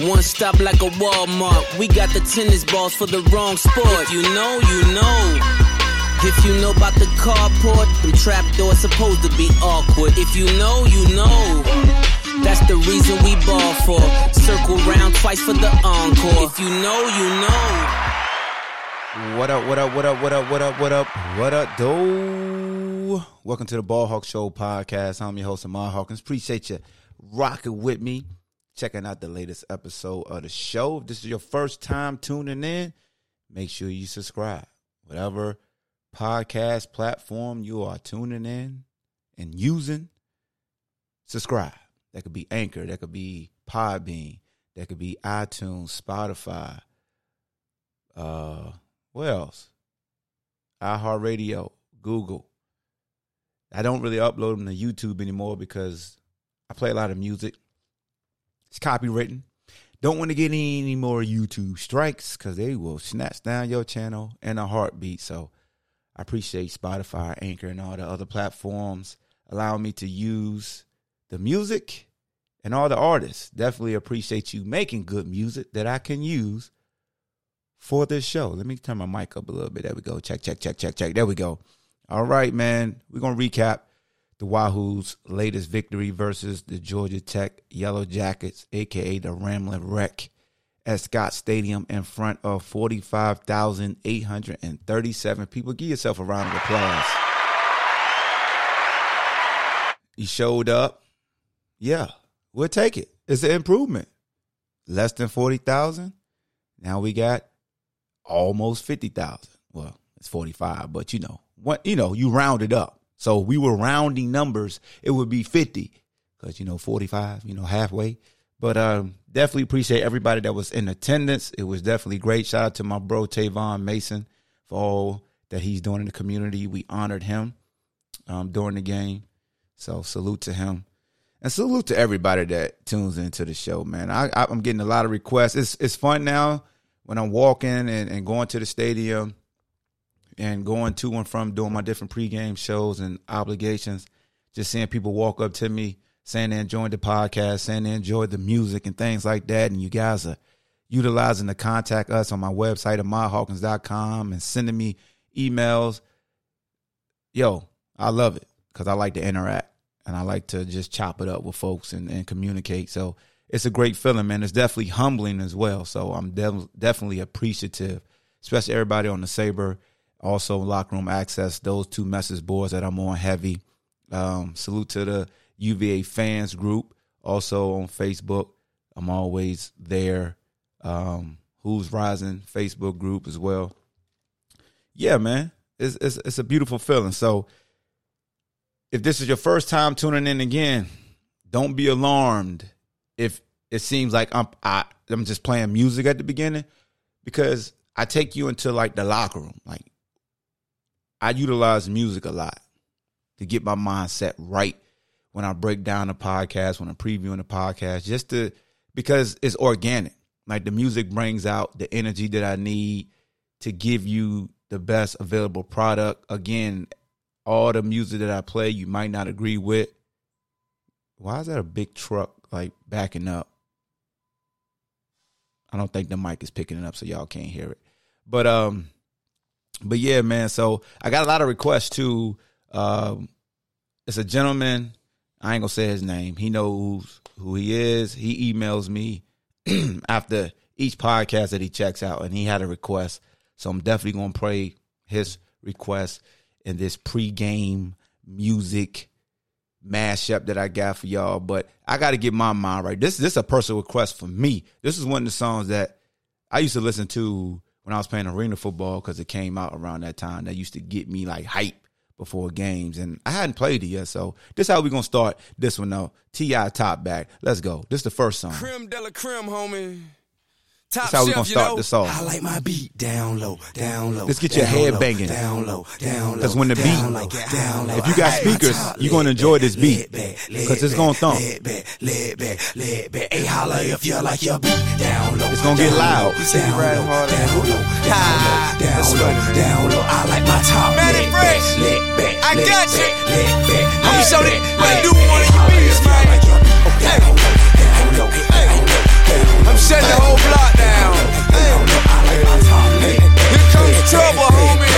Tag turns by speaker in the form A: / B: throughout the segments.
A: One stop like a Walmart. We got the tennis balls for the wrong sport. If you know, you know. If you know about the carport, them trap doors supposed to be awkward. If you know, you know. That's the reason we ball for. Circle round twice for the encore. If you know, you know.
B: What up, what up, what up, what up, what up, what up, what up, do? Welcome to the Ball Hawk Show podcast. I'm your host, Ahmad Hawkins. Appreciate you rocking with me, checking out the latest episode of the show. If this is your first time tuning in, make sure you subscribe. Whatever podcast platform you are tuning in and using, subscribe. That could be Anchor, that could be Podbean, that could be iTunes, Spotify, uh, what else? iHeartRadio, Google. I don't really upload them to YouTube anymore because I play a lot of music. It's copywritten. Don't want to get any, more YouTube strikes because they will snatch down your channel in a heartbeat. So I appreciate Spotify, Anchor, and all the other platforms allowing me to use the music and all the artists. Definitely appreciate you making good music that I can use for this show. Let me turn my mic up a little bit. There we go. Check, check, check, check, check. There we go. All right, man. We're going to recap the Wahoo's latest victory versus the Georgia Tech Yellow Jackets, aka the Ramblin' Wreck, at Scott Stadium in front of 45,837 people. Give yourself a round of applause. He showed up. Yeah, we'll take it. It's an improvement. Less than 40,000. Now we got almost 50,000. Well, it's 45, but you know, what you know, you round it up. So we were rounding numbers, it would be 50 cuz you know 45, you know, halfway. But um definitely appreciate everybody that was in attendance. It was definitely great. Shout out to my bro Tavon Mason for all that he's doing in the community. We honored him um during the game. So salute to him. And salute to everybody that tunes into the show, man. I, I'm getting a lot of requests. It's it's fun now when I'm walking and, and going to the stadium and going to and from doing my different pregame shows and obligations, just seeing people walk up to me saying they enjoyed the podcast, saying they enjoyed the music and things like that. And you guys are utilizing to contact us on my website at ahmadhawkins.com and sending me emails. Yo, I love it because I like to interact and I like to just chop it up with folks and, and communicate. So it's a great feeling, man. It's definitely humbling as well. So I'm de- definitely appreciative, especially everybody on the Sabre, also locker room access, those two message boards that I'm on heavy. Um, salute to the UVA fans group, also on Facebook. I'm always there. Um, Who's Rising Facebook group as well. Yeah, man, it's, it's it's a beautiful feeling. So if this is your first time tuning in again, don't be alarmed if it seems like I'm I, I'm just playing music at the beginning because I take you into like the locker room. Like I utilize music a lot to get my mindset right when I break down the podcast, when I'm previewing the podcast, just to because it's organic. Like the music brings out the energy that I need to give you the best available product. Again, all the music that I play, you might not agree with. Why is that a big truck like backing up? I don't think the mic is picking it up, so y'all can't hear it. But um, but yeah, man. So I got a lot of requests too. Um, it's a gentleman. I ain't gonna say his name. He knows who he is. He emails me after each podcast that he checks out, and he had a request. So I'm definitely gonna play his request in this pregame music mashup that I got for y'all. But I got to get my mind right. This this is a personal request for me. This is one of the songs that I used to listen to when I was playing arena football because it came out around that time. That used to get me like hype before games, and I hadn't played it yet. So this is how we gonna start this one though. T.I. top back. Let's go. This is the first song.
C: Creme de la creme, homie.
B: That's how we gonna start this off.
C: I like my beat down low, down low.
B: Let's get your head
C: low,
B: banging.
C: Down low, down low.
B: Because when the beat-
C: low, down low.
B: if you got speakers,
C: my top,
B: you gonna enjoy
C: back,
B: this beat.
C: lead back,
B: 'Cause
C: lead
B: it's gonna
C: back,
B: thump.
C: Hey, holla if you like your beat down low.
B: It's gonna get loud.
C: low,
B: You
C: Down low, down low, down low, down low, down low. I like my top.
D: Man,
C: lead
D: it fresh.
C: back, lead back,
D: I got
C: back,
D: you.
C: lead back,
D: I'ma
C: lead
D: show
C: back,
D: that what I do one of
C: back.
D: your beats,
C: Holla if you
D: man.
C: like
D: shutting the whole block down. Here comes trouble, homie.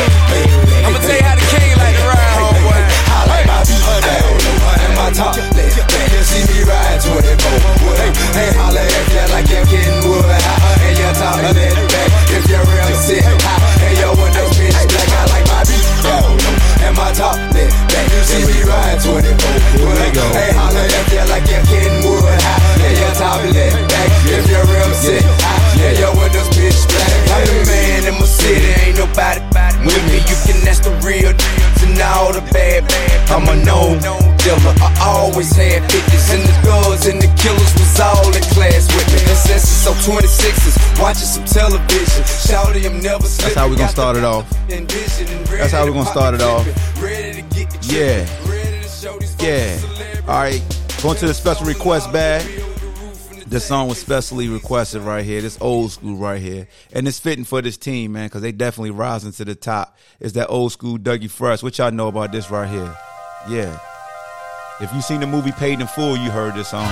D: I'ma tell you how the king like to ride, homeboy.
C: I like my beat down and my top left. You see me ride 24 Hey, hey, holla if you like your getting wood and your top left back. If you're real sit high and your window bitch black, I like my beat down and my top left back. You see me ride 24 Hey, holla if you like your getting wood high and your top left back. If you're real sit high and your windows bitch black. I'm the man in my city, ain't nobody with me. You can ask the real and all the bad. I'm a known dealer. I always had 50s and the guns and the killers was all in class with me. Consensus, so 26s, watching some television. Shouty, I'm never
B: That's how we gonna start it off. That's how we gonna start it off. Yeah. Yeah. All right. Going to the special request bag. This song was specially requested right here. This old school right here. And it's fitting for this team, man, because they definitely rising to the top. It's that old school Dougie Fresh. What y'all know about this right here? Yeah. If you seen the movie Paid in Full, you heard this song.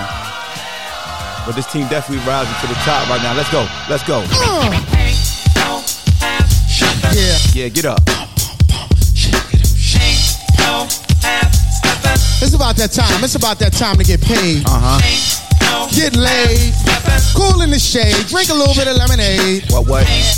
B: But this team definitely rising to the top right now. Let's go. Let's go.
E: Yeah,
B: Yeah, get up.
E: it's about that time. It's about that time to get paid.
B: Uh huh.
E: Get laid. Cool in the shade. Drink a little bit of lemonade.
B: What, what?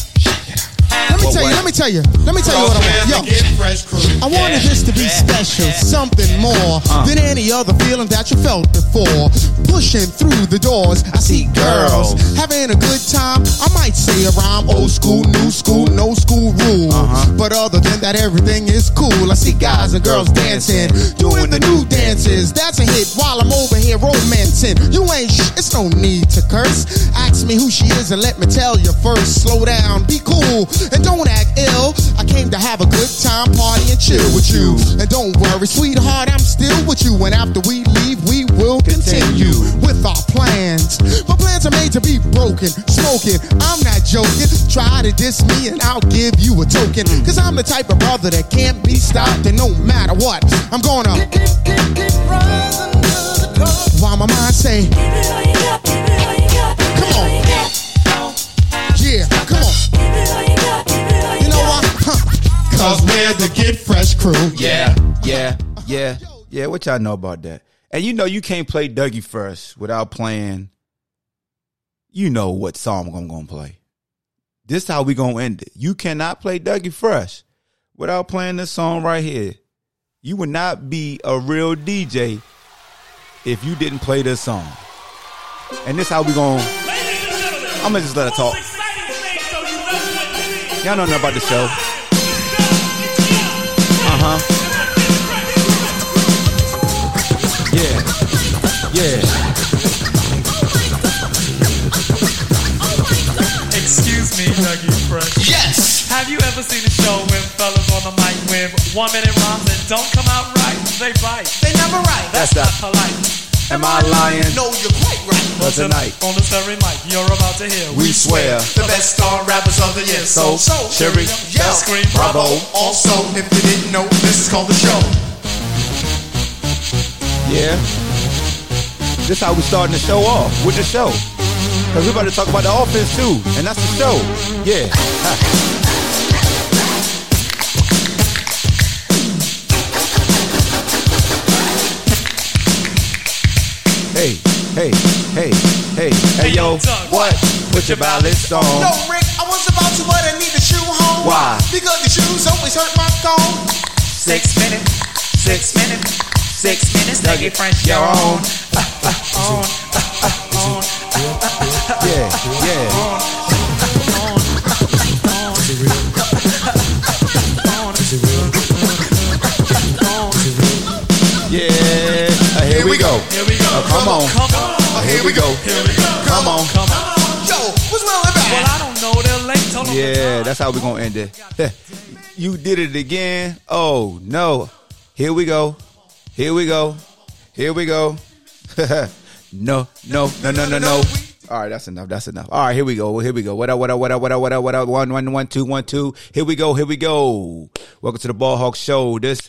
E: Let me tell you, let me tell you, let me tell you what I want. Yo, I wanted this to be special, something more
B: Uh.
E: than any other feeling that you felt before. Pushing through the doors, I see girls having a good time. I might say a rhyme, old school, new school, no school rule.
B: Uh-huh.
E: But other than that, everything is cool. I see guys and girls dancing, doing the new dances. That's a hit while I'm over here romancing. You ain't sh- it's no need to curse. Ask me who she is and let me tell you first. Slow down, be cool, and don't act ill. I came to have a good time, party and chill with you. And don't worry, sweetheart, I'm still with you. And after we leave, we will continue with our plans. My plans are made to be broken, smoking. I'm not joking. Try to diss me and I'll give you a token. Cause I'm the type of brother that can't be stopped. And no matter what, I'm gonna. While my mind say, come on. Yeah, come on. Cause we're the Get Fresh crew.
B: Yeah, yeah, yeah, yeah. What y'all know about that? And you know you can't play Dougie first without playing. You know what song I'm gonna play. This is how we gonna end it. You cannot play Dougie Fresh without playing this song right here. You would not be a real DJ if you didn't play this song. And this how we gonna. I'm gonna just let her talk. Y'all know nothing about the show. Uh huh. Yeah. Yeah.
F: Excuse me, Dougie Fresh.
C: Yes!
F: Have you ever seen a show with fellas on the mic with one minute rhymes that don't come out right? They bite.
C: They never right.
F: That's,
B: That's
F: not polite.
B: Am I lying?
C: No, you're quite right.
B: But tonight,
F: On this very mic, you're about to hear.
B: we swear.
C: The best star rappers of the year.
B: So, Sherry,
C: yeah.
F: Scream
C: Bravo. Also, if you didn't know, this is called the show.
B: Yeah. This how we starting the show off with the show. Cause we about to talk about the offense too, and that's the show. Yeah. Hey, hey, hey, hey, hey, yo, what? Put your balance on.
C: No, Rick, I was about to, but I need the shoe home.
B: Why?
C: Because the shoes always hurt my thumb.
F: Six minutes, six minutes, six minutes. Dougie Fresh,
B: Your
F: you're
B: own.
F: on. On.
B: Yeah, yeah. Uh, uh, uh,
F: Here we go.
B: Uh, come on. Uh, here we go.
F: Here we go.
B: Come on.
F: Come on.
C: Yo, what's wrong with that?
F: hold on.
B: Yeah, that's how we're gonna end it. you did it again. Oh no. Here we go. Here we go. Here we go. no, no, no, no, no, no. All right, that's enough. That's enough. All right, here we go. Here we go. What up? What up? What up? What up? What up? What up? One, one, one, two, one, two. Here we go. Here we go. Welcome to the Ball Hawk Show. This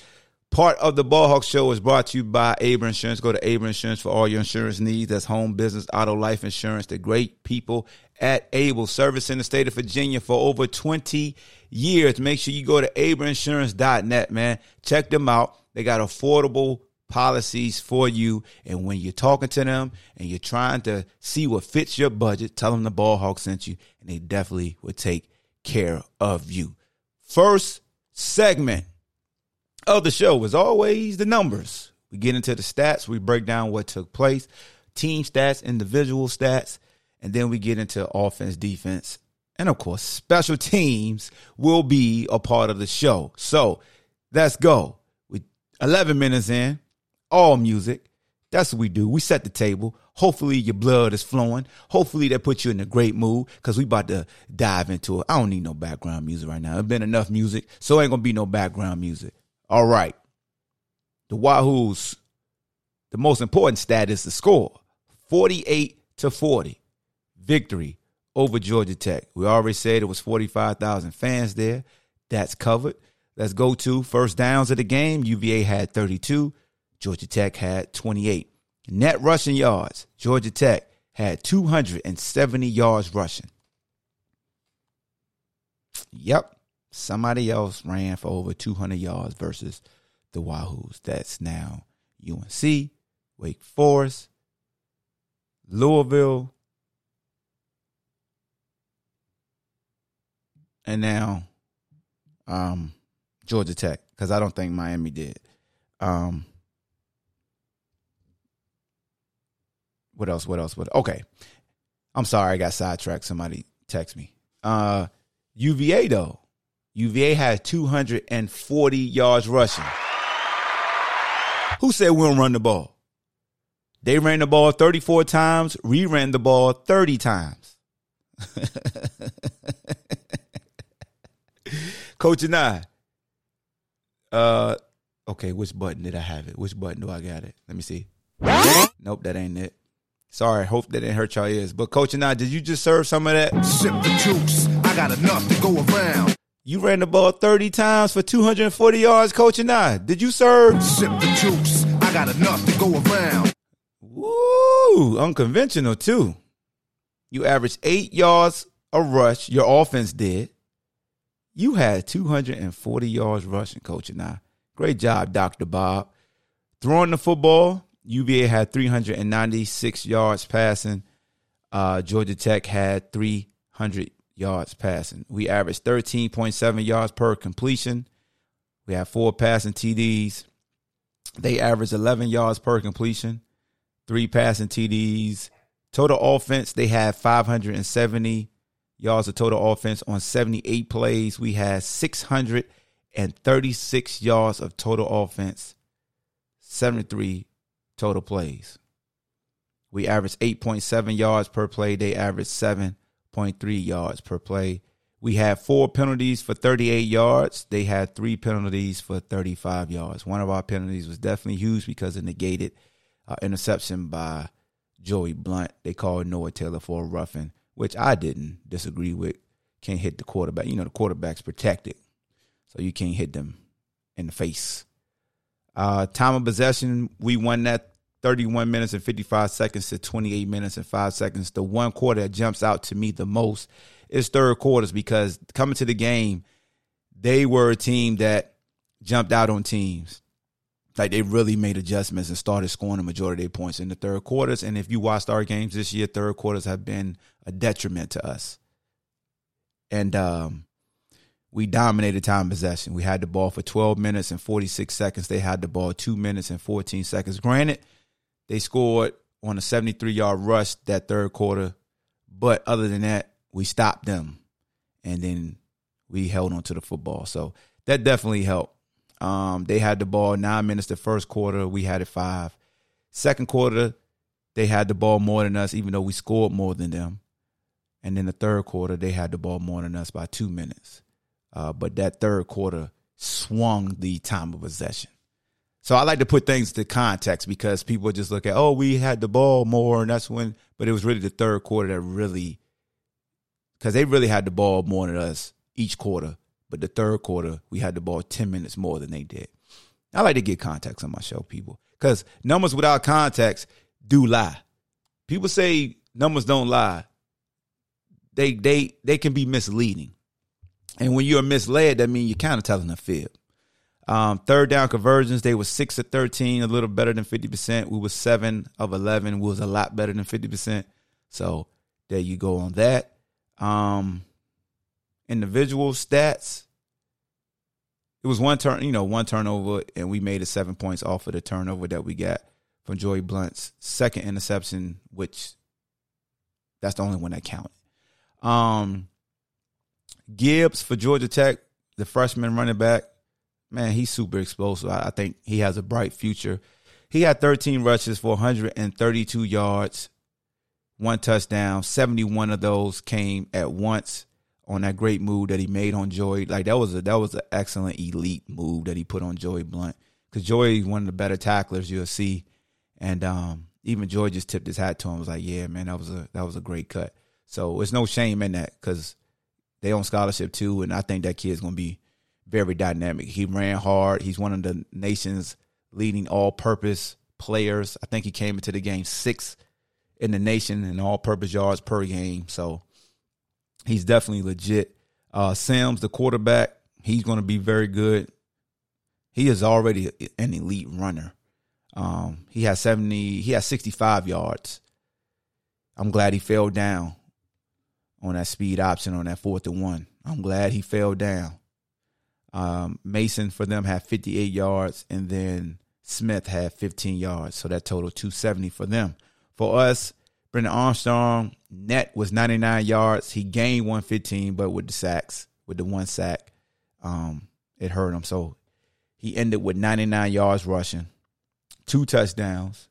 B: part of the Ball Hawk Show is brought to you by Able Insurance. Go to Able Insurance for all your insurance needs. That's home, business, auto, life insurance. The great people at Able, service in the state of Virginia for over 20 years. Make sure you go to ableinsurance.net, man. Check them out. They got affordable policies for you. And when you're talking to them and you're trying to see what fits your budget, tell them the Ball Hawk sent you, and they definitely will take care of you. First segment of the show is always the numbers. We get into the stats, we break down what took place, team stats, individual stats, and then we get into offense, defense, and of course, special teams will be a part of the show. So let's go. We 11 minutes in, all music. That's what we do. We set the table. Hopefully your blood is flowing. Hopefully that puts you in a great mood because we about to dive into it. I don't need no background music right now. There's been enough music, so ain't gonna be no background music. All right. The Wahoos, the most important stat is the score. 48 to 40. Victory over Georgia Tech. We already said it was 45,000 fans there. That's covered. Let's go to first downs of the game. UVA had 32. Georgia Tech had 28. Net rushing yards. Georgia Tech had 270 yards rushing. Yep. Somebody else ran for over 200 yards versus the Wahoos. That's now UNC, Wake Forest, Louisville, and now um, Georgia Tech because I don't think Miami did. Um, what else? What else? What? Okay, I'm sorry, I got sidetracked. Somebody text me. Uh, UVA though, UVA had 240 yards rushing. Who said we don't run the ball? They ran the ball 34 times. We ran the ball 30 times. Coach Anae. Uh, okay, which button did I have it? Which button do I got it? Let me see. Nope, that ain't it. Sorry, hope that didn't hurt y'all ears. But Coach Anae, did you just serve some of that?
C: Sip the juice. I got enough to go around.
B: You ran the ball 30 times for 240 yards, Coach Anae. Did you serve?
C: Sip the juice. I got enough to go around.
B: Woo, unconventional too. You averaged eight yards a rush. Your offense did. You had 240 yards rushing, Coach Anae. Great job, Dr. Bob. Throwing the football, UVA had 396 yards passing. Uh, Georgia Tech had 300 yards passing. We averaged 13.7 yards per completion. We had four passing TDs. They averaged 11 yards per completion, three passing TDs. Total offense, they had 570 yards of total offense on 78 plays. We had 636 yards of total offense, 73 total plays. We averaged 8.7 yards per play. They averaged 7.3 yards per play. We had four penalties for 38 yards. They had three penalties for 35 yards. One of our penalties was definitely huge because it negated uh, interception by Joey Blount. They called Noah Taylor for a roughing, which I didn't disagree with. Can't hit the quarterback. You know, the quarterback's protected, so you can't hit them in the face. Uh, time of possession, we won that 31 minutes and 55 seconds to 28 minutes and 5 seconds. The one quarter that jumps out to me the most is third quarters because coming to the game, they were a team that jumped out on teams. Like they really made adjustments and started scoring the majority of their points in the third quarters. And if you watched our games this year, third quarters have been a detriment to us. And um, we dominated time possession. We had the ball for 12 minutes and 46 seconds. They had the ball two minutes and 14 seconds. Granted, they scored on a 73 yard rush that third quarter. But other than that, we stopped them. And then we held on to the football. So that definitely helped. Um, they had the ball nine minutes the first quarter. We had it five. Second quarter, they had the ball more than us, even though we scored more than them. and then the third quarter they had the ball more than us by two minutes. Uh, but that third quarter swung the time of possession. So I like to put things to context because people just look at, oh, we had the ball more, and that's when. But it was really the third quarter that really, because they really had the ball more than us each quarter. But the third quarter, we had the ball ten minutes more than they did. I like to get context on my show, people, because numbers without context do lie. People say numbers don't lie. They they they can be misleading, and when you're misled, that means you're kind of telling a fib. Um, third down conversions, they were six of thirteen, a little better than fifty percent. We were seven of eleven, we was a lot better than fifty percent. So there you go on that. Um, individual stats, it was one turn, you know, one turnover, and we made it seven points off of the turnover that we got from Joey Blount's second interception, which that's the only one that counted. Um, Gibbs for Georgia Tech, the freshman running back, man, he's super explosive. I, think he has a bright future. He had 13 rushes for 132 yards, one touchdown. 71 of those came at once on that great move that he made on Joy. Like that was a that was an excellent elite move that he put on Joey Blount because Joy is one of the better tacklers you'll see, and um, even Joy just tipped his hat to him. Was like, yeah, man, that was a that was a great cut. So it's no shame in that because they on scholarship too, and I think that kid's gonna be very dynamic. He ran hard. He's one of the nation's leading all-purpose players. I think he came into the game sixth in the nation in all-purpose yards per game. So he's definitely legit. Uh, the quarterback, he's going to be very good. He is already an elite runner. Um, he has 70, he has 65 yards. I'm glad he fell down on that speed option on that fourth and one. I'm glad he fell down. Um, Mason for them had 58 yards, and then Smith had 15 yards. So that total 270 for them. For us, Brennan Armstrong net was 99 yards. He gained 115, but with the sacks, with the one sack, um, it hurt him. So he ended with 99 yards rushing, two touchdowns,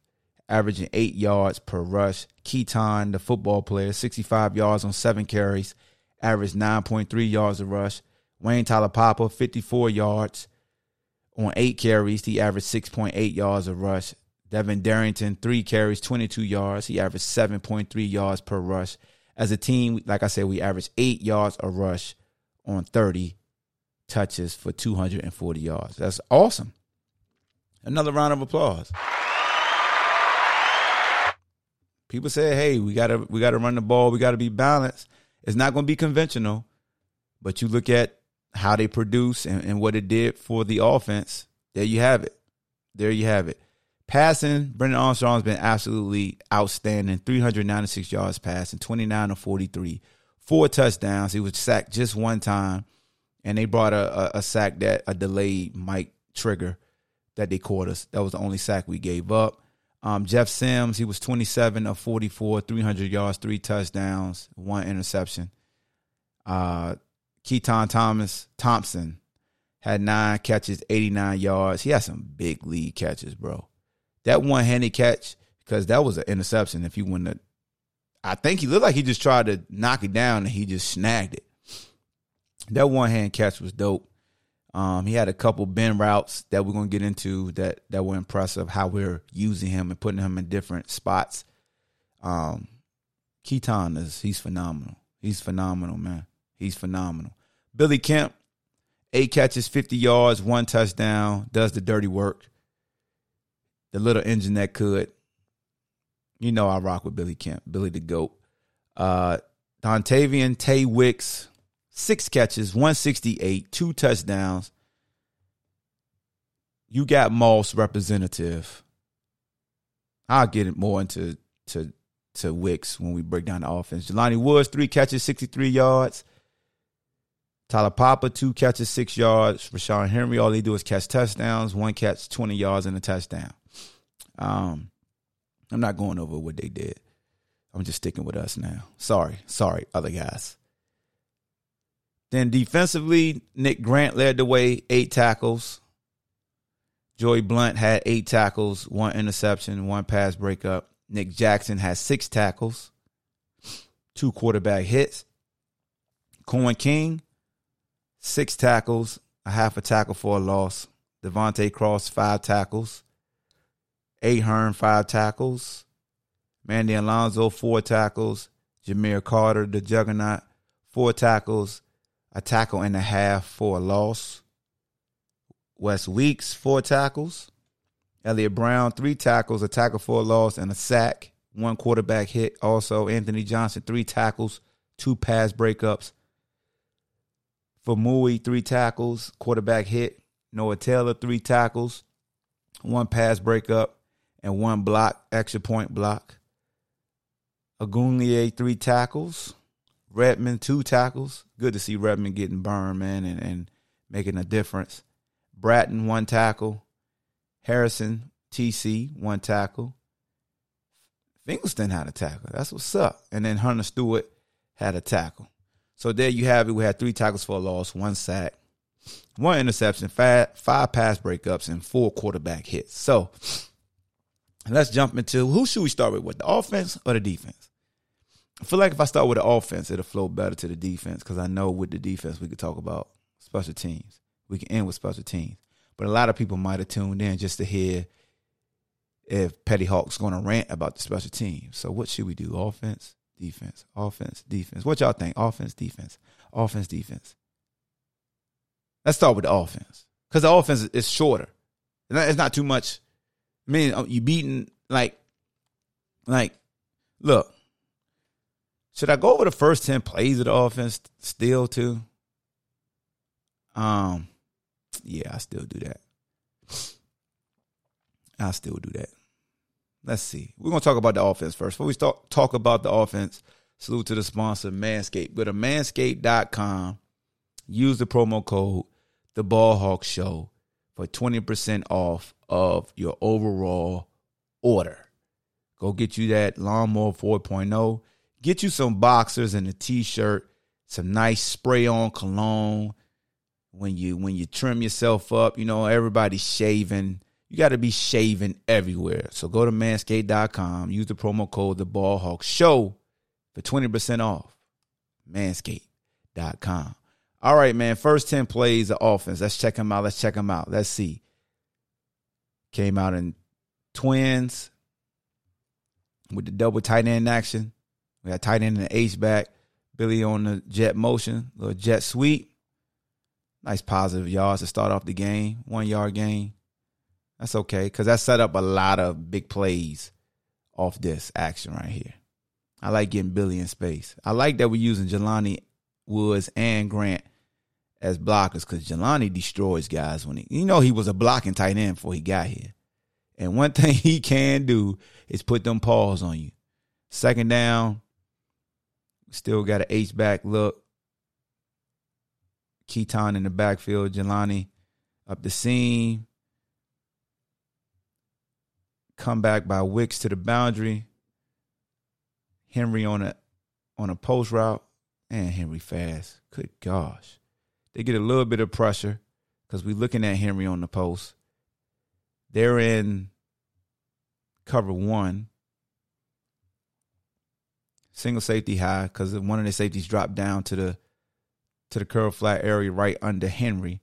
B: averaging eight yards per rush. Keytaon, the football player, 65 yards on seven carries, averaged 9.3 yards a rush. Wayne Taulapapa, 54 yards on eight carries. He averaged 6.8 yards a rush. Devin Darrington, three carries, 22 yards. He averaged 7.3 yards per rush. As a team, like I said, we averaged eight yards a rush on 30 touches for 240 yards. That's awesome. Another round of applause. People say, "Hey, we gotta we gotta run the ball. We gotta be balanced." It's not going to be conventional, but you look at how they produce and, and what it did for the offense. There you have it. There you have it. Passing, Brennan Armstrong's been absolutely outstanding. 396 yards passing, 29 of 43, four touchdowns. He was sacked just one time, and they brought a, a, a sack that a delayed Mike trigger that they caught us. That was the only sack we gave up. Um, Jeff Sims, he was 27 of 44, 300 yards, three touchdowns, one interception. Uh, Keytaon Thomas Thompson had nine catches, 89 yards. He had some big lead catches, bro. That one handed catch, because that was an interception. If you wouldn't I think he looked like he just tried to knock it down and he just snagged it. That one hand catch was dope. Um, he had a couple bend routes that we're gonna get into that that were impressive. How we're using him and putting him in different spots. Um, Keytaon is he's phenomenal. He's phenomenal, man. He's phenomenal. Billy Kemp, eight catches, 50 yards, one touchdown, does the dirty work. The little engine that could. You know I rock with Billy Kemp, Billy the GOAT. Uh Dontayvion Tay Wicks, six catches, 168, two touchdowns. You got Moss representative. I'll get more into to to Wicks when we break down the offense. Jelani Woods, three catches, 63 yards. Taulapapa, two catches, six yards. Ra'Shaun Henry, all they do is catch touchdowns. One catch, 20 yards and a touchdown. Um, I'm not going over what they did. I'm just sticking with us now. Sorry, sorry, other guys. Then defensively, Nick Grant led the way, eight tackles. Joey Blount had eight tackles, one interception, one pass breakup. Nick Jackson had six tackles. two quarterback hits. Coen King, six tackles, a half a tackle for a loss. De'Vante Cross, five tackles. Ahern, five tackles. Mandy Alonso, four tackles. Jahmeer Carter, the juggernaut, four tackles, a tackle and a half for a loss. West Weeks, four tackles. Elliott Brown, three tackles, a tackle for a loss, and a sack. One quarterback hit. Also, Anthony Johnson, three tackles, two pass breakups. Faumui, three tackles, quarterback hit. Noah Taylor, three tackles, one pass breakup, and one block, extra point block. Agunlier, three tackles. Redmond, two tackles. Good to see Redmond getting burned, man, and, and making a difference. Bratton, one tackle. Harrison, TC, one tackle. Finkelstein had a tackle. That's what's up. And then Hunter Stewart had a tackle. So there you have it. We had three tackles for a loss, one sack, one interception, five, five pass breakups, and four quarterback hits. So let's jump into who should we start with? What the offense or the defense? I feel like if I start with the offense, it'll flow better to the defense because I know with the defense we could talk about special teams. We can end with special teams. But a lot of people might have tuned in just to hear if Petty Hawk's going to rant about the special teams. So what should we do? Offense, defense, offense, defense. What y'all think? Offense, defense, offense, defense. Let's start with the offense because the offense is shorter. It's not too much. I mean, uh, you beating like, like, look. Should I go over the first ten plays of the offense still too? Um, yeah, I still do that. I still do that. Let's see. We're gonna talk about the offense first. Before we start talk about the offense, salute to the sponsor, Manscaped. Go to manscaped.com. Use the promo code the Ball Hawk Show for 20% off of your overall order. Go get you that lawnmower 4.0. Get you some boxers and a t-shirt, some nice spray on cologne. When you when you trim yourself up, you know, everybody's shaving. You got to be shaving everywhere. So go to manscaped.com, use the promo code the Ball Hawk Show for 20% off. Manscaped.com. All right, man. First 10 plays of offense. Let's check them out. Let's check them out. Let's see. Came out in twins with the double tight end action. We got tight end and the H back. Billy on the jet motion, little jet sweep. Nice positive yards to start off the game. One yard gain. That's okay because that set up a lot of big plays off this action right here. I like getting Billy in space. I like that we're using Jelani Woods and Grant as blockers because Jelani destroys guys when he, you know, he was a blocking tight end before he got here. And one thing he can do is put them paws on you. Second down, still got an H back look. Keytaon in the backfield, Jelani up the seam. Come back by Wicks to the boundary. Henry on a on a post route. And Henry fast. Good gosh. They get a little bit of pressure because we're looking at Henry on the post. They're in cover one. Single safety high because one of the safeties dropped down to the to the curl flat area right under Henry.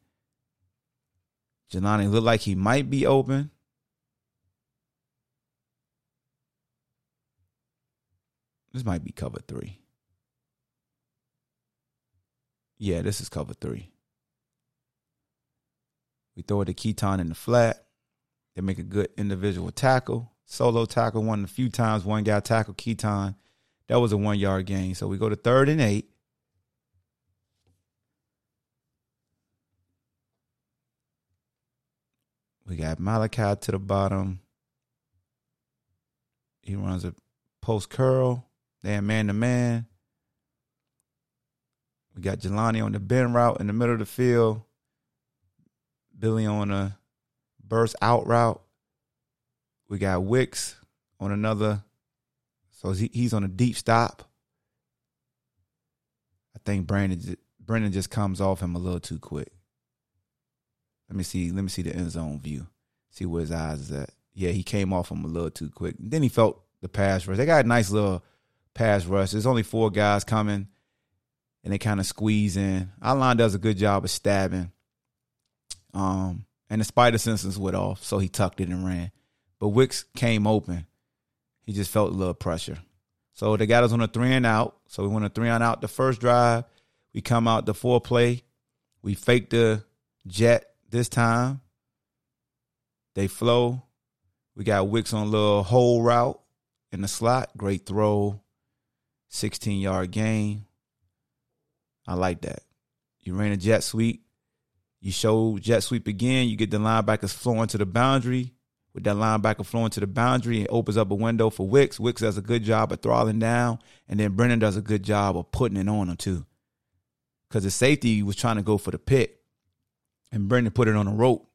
B: Jelani looked like he might be open. This might be cover three. Yeah, this is cover three. We throw it to Keytaon in the flat. They make a good individual tackle. Solo tackle one a few times. One guy tackle Keytaon. That was a one yard gain. So we go to third and eight. We got Malachi to the bottom. He runs a post curl. Then man to man. We got Jelani on the bend route in the middle of the field. Billy on a burst out route. We got Wicks on another. So he's on a deep stop. I think Brennan Brennan just comes off him a little too quick. Let me see. Let me see the end zone view. See where his eyes is at. Yeah, he came off him a little too quick. then he felt the pass rush. They got a nice little pass rush. There's only four guys coming, and they kind of squeeze in. Our line does a good job of stabbing. Um, and the spider senses went off, so he tucked it and ran. But Wicks came open. He just felt a little pressure. So they got us on a three and out. So we went a three and out the first drive. We come out the four play. We fake the jet this time. They flow. We got Wicks on a little hole route in the slot. Great throw. 16 yard gain. I like that. You ran a jet sweep. You show jet sweep again. You get the linebackers flowing to the boundary. With that linebacker flowing to the boundary, it opens up a window for Wicks. Wicks does a good job of throttling down, and then Brennan does a good job of putting it on him too. Because the safety was trying to go for the pick, and Brennan put it on a rope.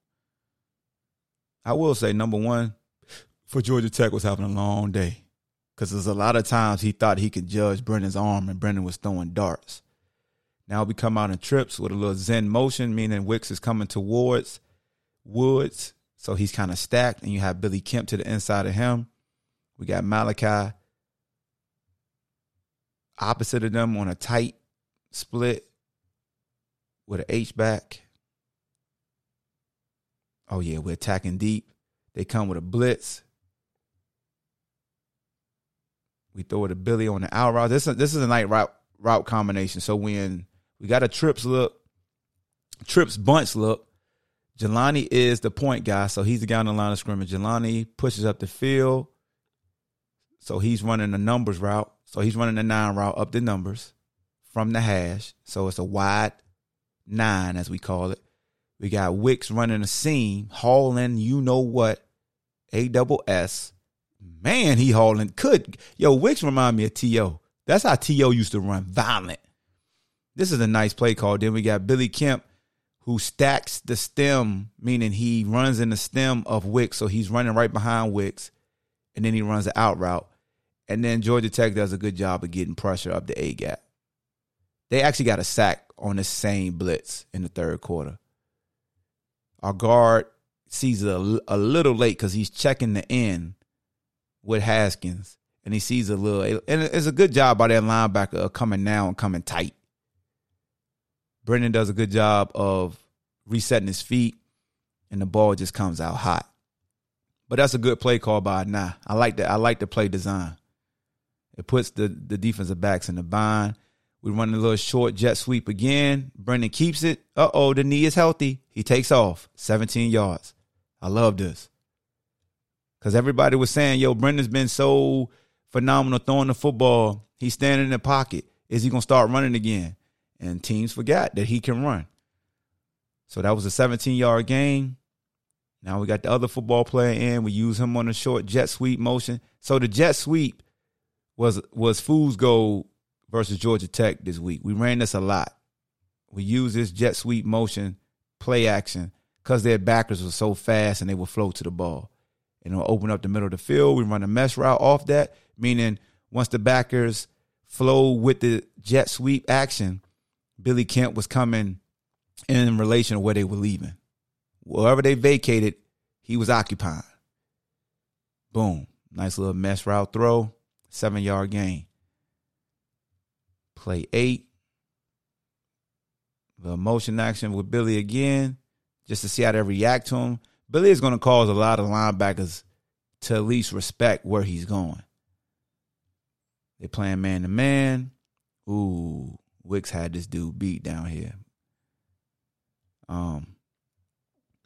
B: I will say, number one, for Georgia Tech was having a long day. Because there's a lot of times he thought he could judge Brennan's arm, and Brendan was throwing darts. Now we come out in trips with a little Zen motion, meaning Wicks is coming towards Woods. So he's kind of stacked, and you have Billy Kemp to the inside of him. We got Malachi opposite of them on a tight split with an H back. Oh yeah, we're attacking deep. They come with a blitz. We throw it to Billy on the out route. This is this is a nine route route combination. So when we got a trips look, trips bunch look. Jelani is the point guy, so he's the guy on the line of scrimmage. Jelani pushes up the field, so he's running the numbers route. So he's running the nine route up the numbers from the hash. So it's a wide nine, as we call it. We got Wicks running a seam, hauling, you know what, A double S. Man, he hauling. Could yo Wicks remind me of T.O. That's how T.O. used to run, violent. This is a nice play call. Then we got Billy Kemp, who stacks the stem, meaning he runs in the stem of Wicks. So he's running right behind Wicks, and then he runs the out route. And then Georgia Tech does a good job of getting pressure up the A gap. They actually got a sack on the same blitz in the third quarter. Our guard sees it a, a little late because he's checking the end with Haskins, and he sees a little. And it's a good job by that linebacker of coming now and coming tight. Brennan does a good job of resetting his feet, and the ball just comes out hot. But that's a good play call by Nah. I like that. I like the play design. It puts the the defensive backs in the bind. We run a little short jet sweep again. Brennan keeps it. Uh oh, the knee is healthy. He takes off 17 yards. I love this. Because everybody was saying, yo, Brennan's been so phenomenal throwing the football. He's standing in the pocket. Is he going to start running again? And teams forgot that he can run. So that was a 17 yard gain. Now we got the other football player in. We use him on a short jet sweep motion. So the jet sweep was was Fool's Gold versus Georgia Tech this week. We ran this a lot. We use this jet sweep motion play action because their backers were so fast and they would float to the ball. And it'll open up the middle of the field. We run a mesh route off that, meaning once the backers flow with the jet sweep action, Billy Kemp was coming in relation to where they were leaving. Wherever they vacated, he was occupying. Boom. Nice little mesh route throw, seven yard gain. Play eight. The motion action with Billy again, just to see how they react to him. Billy is going to cause a lot of linebackers to at least respect where he's going. They playing man to man. Ooh, Wicks had this dude beat down here. Um,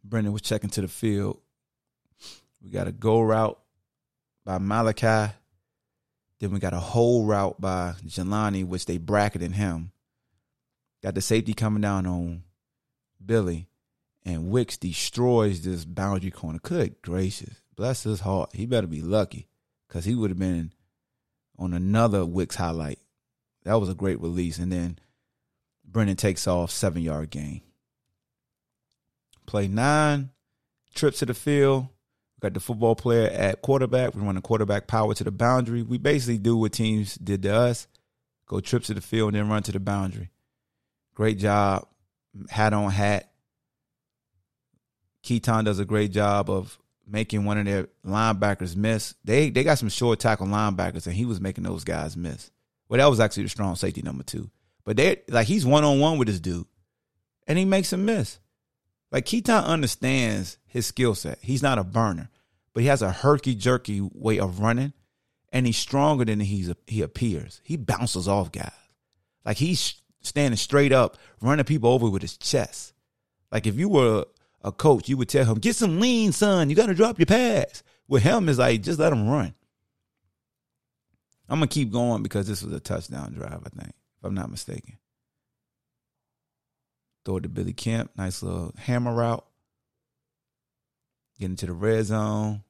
B: Brennan was checking to the field. We got a go route by Malachi. Then we got a hole route by Jelani, which they bracketed him. Got the safety coming down on Billy. And Wicks destroys this boundary corner. Good gracious. Bless his heart. He better be lucky. Because he would have been on another Wicks highlight. That was a great release. And then Brennan takes off seven yard gain. Play nine, trips to the field. We Got the football player at quarterback. We run the quarterback power to the boundary. We basically do what teams did to us go trips to the field and then run to the boundary. Great job. Hat on hat. Keytaon does a great job of making one of their linebackers miss. They they got some short tackle linebackers, and he was making those guys miss. Well, that was actually the strong safety number two. But they like he's one on one with this dude, and he makes him miss. Like Keytaon understands his skill set. He's not a burner, but he has a herky jerky way of running, and he's stronger than he's he appears. He bounces off guys, like he's standing straight up, running people over with his chest. Like if you were a coach, you would tell him, "Get some lean, son. You got to drop your pass." With him, is like just let him run. I'm gonna keep going because this was a touchdown drive. I think, if I'm not mistaken. Throw it to Billy Kemp. Nice little hammer route. Get into the red zone.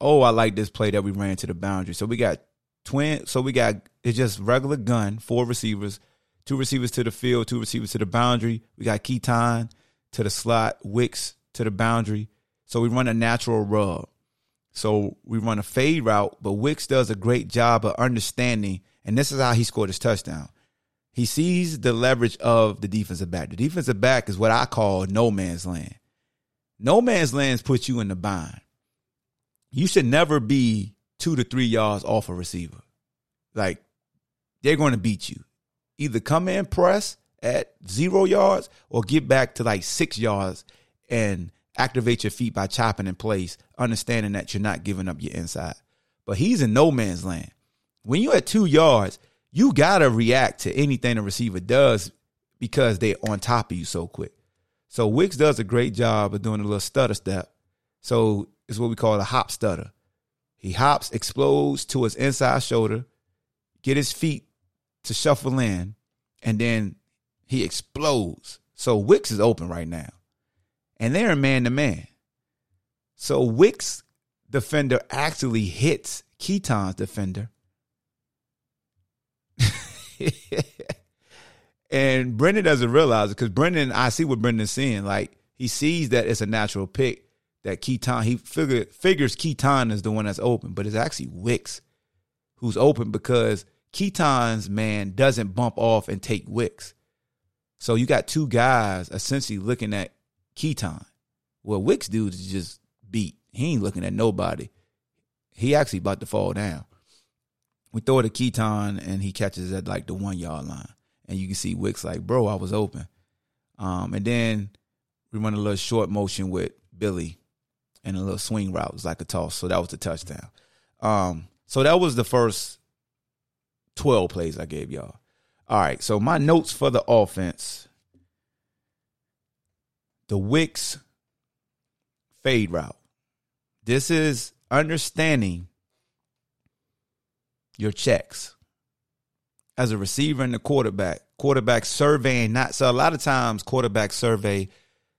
B: Oh, I like this play that we ran to the boundary. So we got twin. So we got it's just regular gun, four receivers, two receivers to the field, two receivers to the boundary. We got Keytaon to the slot, Wicks to the boundary. So we run a natural rub. So we run a fade route, but Wicks does a great job of understanding, and this is how he scored his touchdown. He sees the leverage of the defensive back. The defensive back is what I call no man's land. No man's land puts you in the bind. You should never be two to three yards off a receiver. Like they're going to beat you. Either come in press at zero yards or get back to like six yards and activate your feet by chopping in place, understanding that you're not giving up your inside. But he's in no man's land. When you're at two yards, you gotta react to anything the receiver does because they're on top of you so quick. So Wicks does a great job of doing a little stutter step. So it's what we call a hop stutter. He hops, explodes to his inside shoulder, get his feet to shuffle in, and then he explodes. So Wicks is open right now. And they're man to man. So Wicks defender actually hits Keytaon's defender. and Brennan doesn't realize it because Brennan, I see what Brennan's seeing. Like he sees that it's a natural pick that Keytaon, he figure, figures Keytaon is the one that's open, but it's actually Wicks who's open because Keytaon's man doesn't bump off and take Wicks. So you got two guys essentially looking at Keytaon. Well, Wicks dude is just beat. He ain't looking at nobody. He actually about to fall down. We throw it to Keytaon and he catches at like the one yard line. And you can see Wicks like, bro, I was open. Um, and then we run a little short motion with Billy and a little swing route. It was like a toss. So that was the touchdown. Um, so that was the first 12 plays I gave y'all. All right. So my notes for the offense the Wicks fade route. This is understanding your checks as a receiver and the quarterback. Quarterback surveying not so a lot of times quarterbacks survey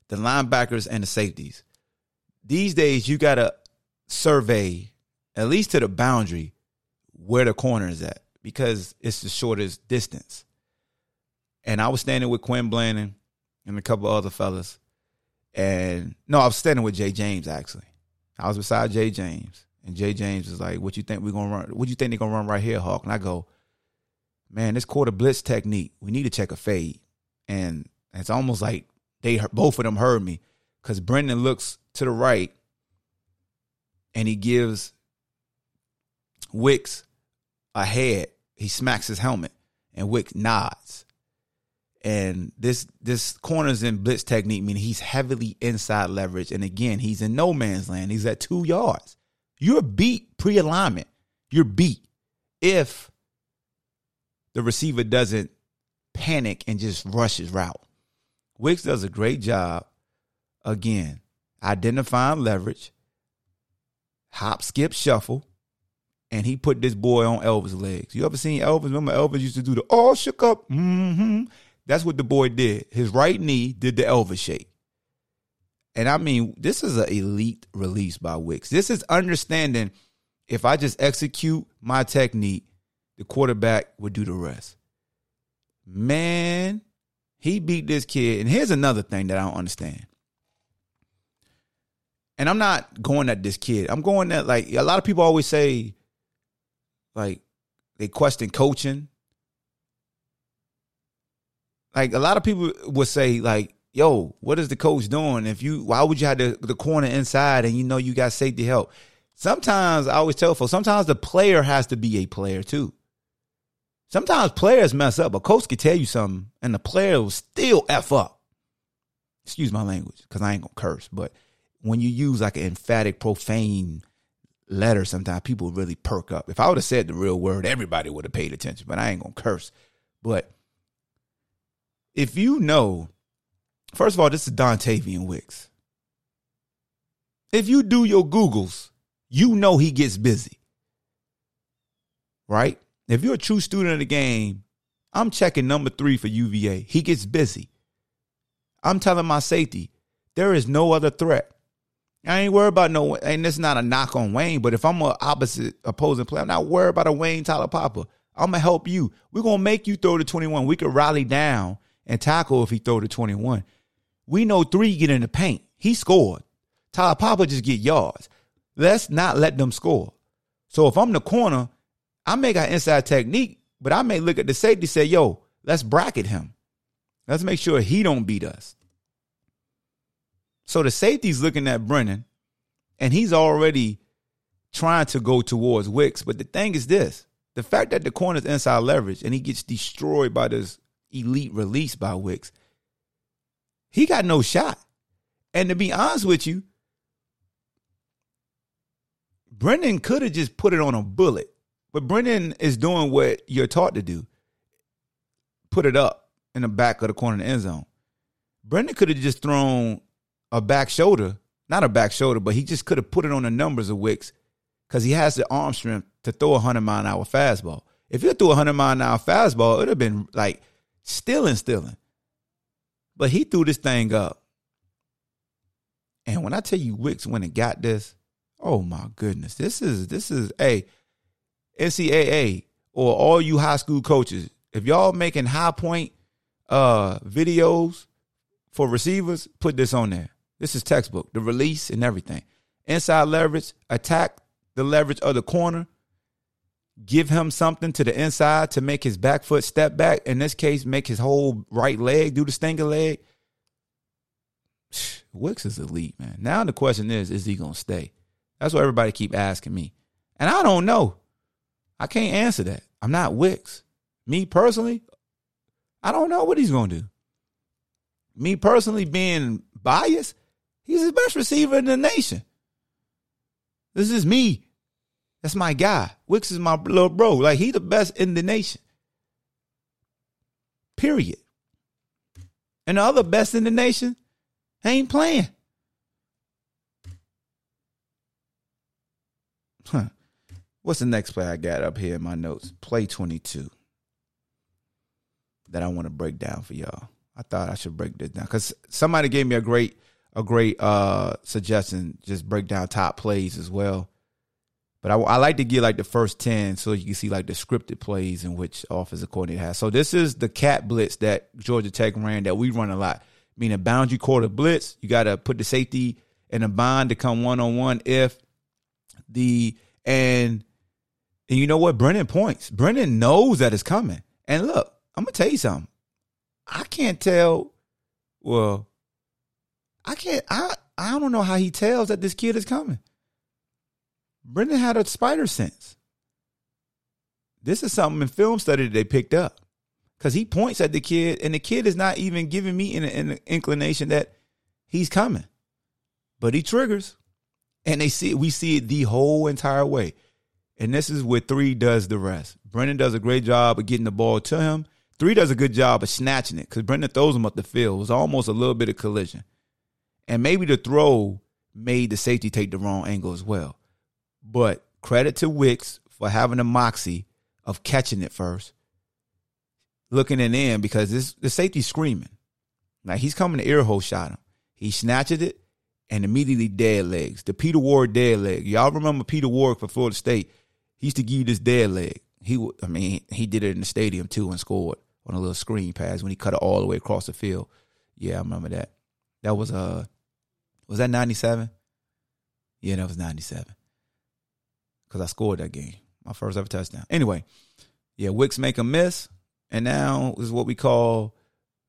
B: the linebackers and the safeties. These days you gotta survey at least to the boundary where the corner is at because it's the shortest distance. And I was standing with Quin Blanding and a couple other fellas. And no, I was standing with Jay James actually. I was beside Jay James. And Jay James was like, What you think we're gonna run? What you think they're gonna run right here, Hawk? And I go, Man, this quarter blitz technique, we need to check a fade. And it's almost like they both of them heard me. Cause Brennan looks to the right and he gives Wicks a head. He smacks his helmet and Wicks nods. And this this corners in blitz technique meaning he's heavily inside leverage. And again, he's in no man's land. He's at two yards. You're beat pre-alignment. You're beat if the receiver doesn't panic and just rush his route. Wicks does a great job, again, identifying leverage, hop, skip, shuffle, and he put this boy on Elvis' legs. You ever seen Elvis? Remember Elvis used to do the all shook up? Mm-hmm. That's what the boy did. His right knee did the Elvis shake. And I mean, this is an elite release by Wicks. This is understanding if I just execute my technique, the quarterback would do the rest. Man, he beat this kid. And here's another thing that I don't understand. And I'm not going at this kid. I'm going at like a lot of people always say, like, they question coaching. Like a lot of people would say, like, yo, what is the coach doing? If you, why would you have the, the corner inside and you know you got safety help? Sometimes I always tell folks, sometimes the player has to be a player too. Sometimes players mess up. A coach could tell you something and the player will still F up. Excuse my language because I ain't to curse. But when you use like an emphatic, profane letter, sometimes people really perk up. If I would have said the real word, everybody would have paid attention, but I ain't going to curse. But if you know, first of all, this is Dontayvion Wicks. If you do your Googles, you know he gets busy. Right? If you're a true student of the game, I'm checking number three for UVA. He gets busy. I'm telling my safety, there is no other threat. I ain't worried about no, and this is not a knock on Wayne, but if I'm a opposite opposing player, I'm not worried about a Wayne Taulapapa. I'm gonna help you. We're gonna make you throw the 21. We could rally down and tackle if he throw the 21. We know three get in the paint. He scored. Taulapapa just get yards. Let's not let them score. So if I'm the corner, I may got inside technique, but I may look at the safety say, yo, let's bracket him. Let's make sure he don't beat us. So the safety's looking at Brennan, and he's already trying to go towards Wicks. But the thing is this the fact that the corner's inside leverage and he gets destroyed by this elite release by Wicks, he got no shot. And to be honest with you, Brennan could have just put it on a bullet, but Brennan is doing what you're taught to do put it up in the back of the corner of the end zone. Brennan could have just thrown a back shoulder, not a back shoulder, but he just could have put it on the numbers of Wicks because he has the arm strength to throw a 100 mile an hour fastball. If he threw a 100 mile an hour fastball, it would have been like stealing, stealing. But he threw this thing up. And when I tell you Wicks went and got this, oh my goodness. This is, this is, a NCAA or all you high school coaches, if y'all making high point uh videos for receivers, put this on there. This is textbook, the release and everything. Inside leverage, attack the leverage of the corner, give him something to the inside to make his back foot step back. In this case, make his whole right leg do the stinger leg. Wicks is elite, man. Now the question is, is he gonna stay? That's what everybody keep asking me. And I don't know. I can't answer that. I'm not Wicks. Me personally, I don't know what he's gonna do. Me personally being biased, he's the best receiver in the nation. This is me. That's my guy. Wicks is my little bro. Like he the best in the nation. Period. And the other best in the nation ain't playing. Huh. What's the next play I got up here in my notes? Play 22 that I want to break down for y'all. I thought I should break this down because somebody gave me a great a great uh suggestion. Just break down top plays as well. But I, I like to get like the first ten so you can see like the scripted plays in which offensive coordinator has. So this is the cat blitz that Georgia Tech ran that we run a lot. Meaning boundary quarter blitz, you got to put the safety in a bind to come one on one if the and and you know what Brennan points. Brennan knows that it's coming. And look, I'm gonna tell you something. I can't tell. Well, I can't. I I don't know how he tells that this kid is coming. Brennan had a spider sense. This is something in film study that they picked up because he points at the kid, and the kid is not even giving me an, an inclination that he's coming, but he triggers, and they see we see it the whole entire way. And this is where three does the rest. Brennan does a great job of getting the ball to him. Three does a good job of snatching it because Brennan throws him up the field. It was almost a little bit of collision. And maybe the throw made the safety take the wrong angle as well. But credit to Wicks for having the moxie of catching it first, looking it in because this the safety screaming. Now he's coming to ear hole shot him. He snatches it and immediately dead legs. The Peter Warrick dead leg. Y'all remember Peter Warrick for Florida State? He used to give you this dead leg. He, I mean, he did it in the stadium too and scored on a little screen pass when he cut it all the way across the field. Yeah, I remember that. That was uh was that 97? Yeah, that was 97. Cuz I scored that game. My first ever touchdown. Anyway, yeah, Wicks make a miss and now is what we call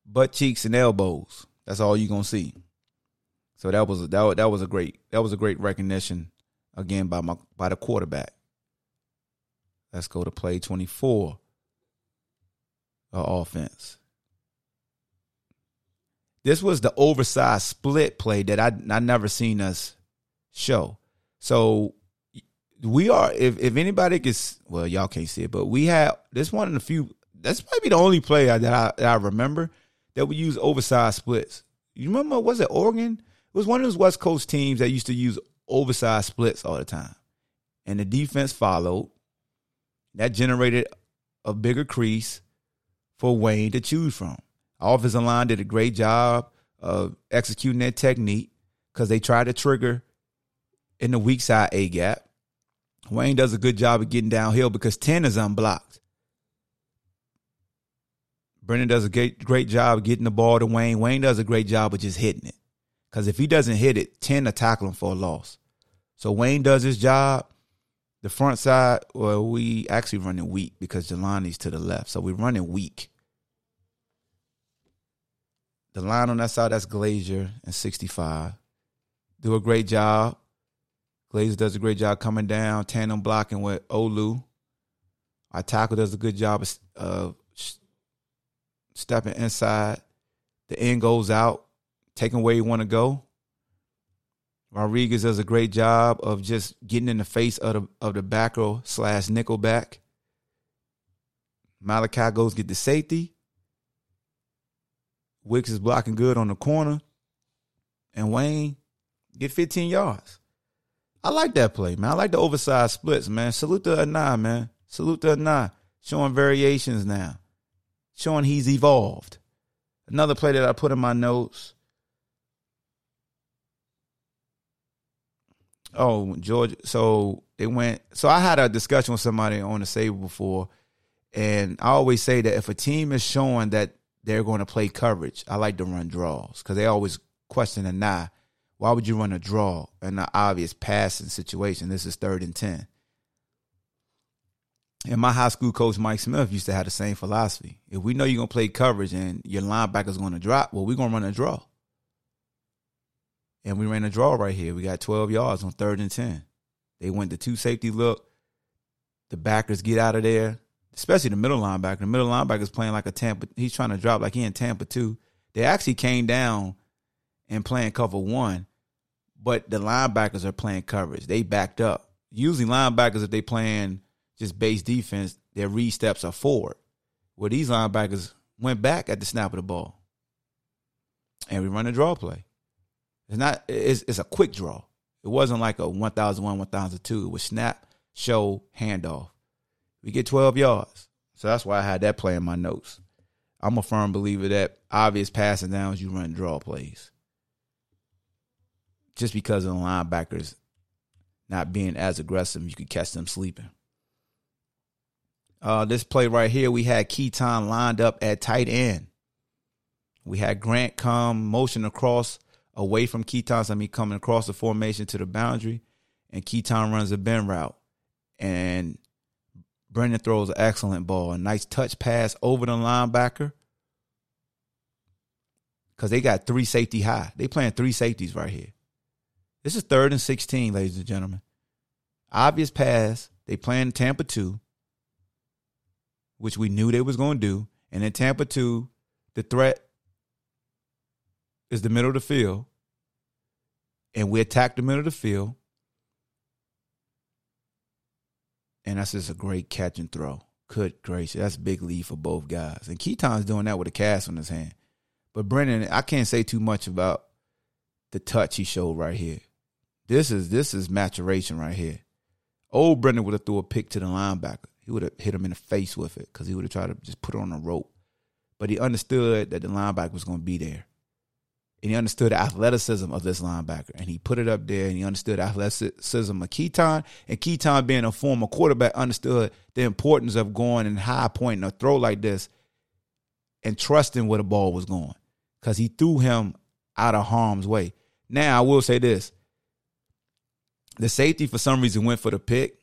B: butt cheeks and elbows That's all you're gonna see. So that was that, that was a great that was a great recognition again by my by the quarterback. Let's go to play 24 of offense. This was the oversized split play that I I never seen us show. So we are if if anybody can well, y'all can't see it, but we have this one of the few. That's probably the only play that I that I remember that we use oversized splits. You remember was it Oregon? It was one of those West Coast teams that used to use oversized splits all the time, and the defense followed. That generated a bigger crease for Wayne to choose from. Offensive line did a great job of executing that technique because they tried to trigger in the weak side A gap. Wayne does a good job of getting downhill because 10 is unblocked. Brennan does a great, great job of getting the ball to Wayne. Wayne does a great job of just hitting it. Because if he doesn't hit it, 10 to tackle him for a loss. So Wayne does his job. The front side, well, we actually running weak because Jelani's to the left. So we're running weak. The line on that side, that's Glaser and 65. Do a great job. Glaser does a great job coming down, tandem blocking with Olu. Our tackle does a good job of uh, stepping inside. The end goes out, taking where you want to go. Rodriguez does a great job of just getting in the face of the of the backer slash nickel back. Malachi goes get the safety. Wicks is blocking good on the corner. And Wayne get 15 yards. I like that play, man. I like the oversized splits, man. Salute to Anae, man. Salute to Anae. Showing variations now. Showing he's evolved. Another play that I put in my notes. Oh, Georgia. So they went. So I had a discussion with somebody on the Sabre before, and I always say that if a team is showing that they're going to play coverage, I like to run draws because they always question Anae. Why would you run a draw in an obvious passing situation? This is third and ten. And my high school coach Mike Smith used to have the same philosophy. If we know you're gonna play coverage and your linebacker's gonna drop, well, we're gonna run a draw. And we ran a draw right here. We got 12 yards on third and 10. They went the two safety look. The backers get out of there, especially the middle linebacker. The middle linebacker is playing like a Tampa. He's trying to drop like he in Tampa too. They actually came down and playing cover one, but the linebackers are playing coverage. They backed up. Usually linebackers, if they playing just base defense, their read steps are forward. Well, these linebackers went back at the snap of the ball. And we run a draw play. It's not it's, it's a quick draw. It wasn't like a 1001 1002. It was snap, show, handoff. We get 12 yards. So that's why I had that play in my notes. I'm a firm believer that obvious passing downs you run draw plays. Just because of the linebackers not being as aggressive, you could catch them sleeping. Uh, this play right here, we had Keytaon lined up at tight end. We had Grant come motion across away from Keytaon, So I mean coming across the formation to the boundary, and Keytaon runs a bend route. And Brennan throws an excellent ball, a nice touch pass over the linebacker. Cause they got three safety high. They playing three safeties right here. This is third and 16, ladies and gentlemen. Obvious pass. They playing Tampa 2 which we knew they was going to do. And in Tampa 2, the threat is the middle of the field. And we attack the middle of the field. And that's just a great catch and throw. Good gracious. That's big lead for both guys. And Keytaon's doing that with a cast on his hand. But Brennan, I can't say too much about the touch he showed right here. This is this is maturation right here. Old Brennan would have threw a pick to the linebacker. He would have hit him in the face with it because he would have tried to just put it on a rope. But he understood that the linebacker was going to be there. And he understood the athleticism of this linebacker. And he put it up there and he understood the athleticism of Keytaon. And Keytaon, being a former quarterback, understood the importance of going and high pointing a throw like this and trusting where the ball was going because he threw him out of harm's way. Now, I will say this the safety, for some reason, went for the pick.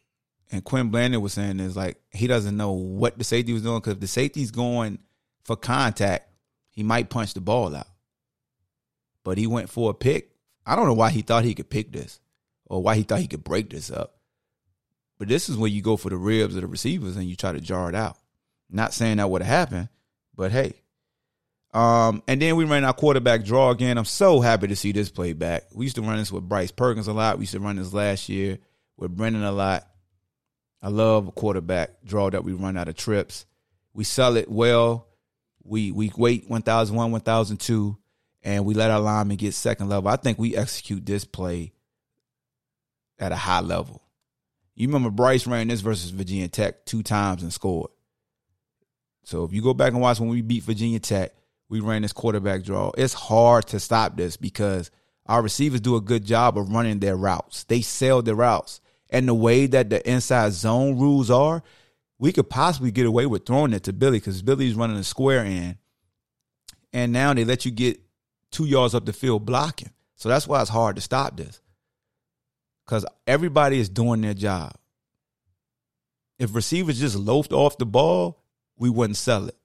B: And Quin Blanding was saying is like he doesn't know what the safety was doing because if the safety's going for contact, he might punch the ball out. But he went for a pick. I don't know why he thought he could pick this or why he thought he could break this up. But this is when you go for the ribs of the receivers and you try to jar it out. Not saying that would have happened, but hey. Um, and then we ran our quarterback draw again. I'm so happy to see this play back. We used to run this with Bryce Perkins a lot. We used to run this last year with Brennan a lot. I love a quarterback draw that we run out of trips. We sell it well. We we wait 1001, 1002, and we let our linemen get second level. I think we execute this play at a high level. You remember Bryce ran this versus Virginia Tech two times and scored. So if you go back and watch when we beat Virginia Tech, we ran this quarterback draw. It's hard to stop this because our receivers do a good job of running their routes. They sell their routes. And the way that the inside zone rules are, we could possibly get away with throwing it to Billy because Billy's running a square in. And now they let you get two yards up the field blocking. So that's why it's hard to stop this. Because everybody is doing their job. If receivers just loafed off the ball, we wouldn't sell it.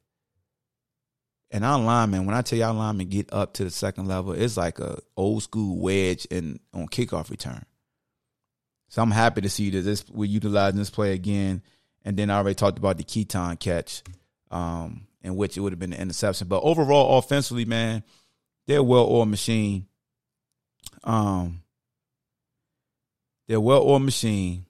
B: And our linemen, when I tell our linemen get up to the second level, it's like a old school wedge in on kickoff return. So I'm happy to see that this we're utilizing this play again. And then I already talked about the Keytaon catch, um, in which it would have been an interception. But overall, offensively, man, they're well-oiled machine. Um, they're well-oiled machine.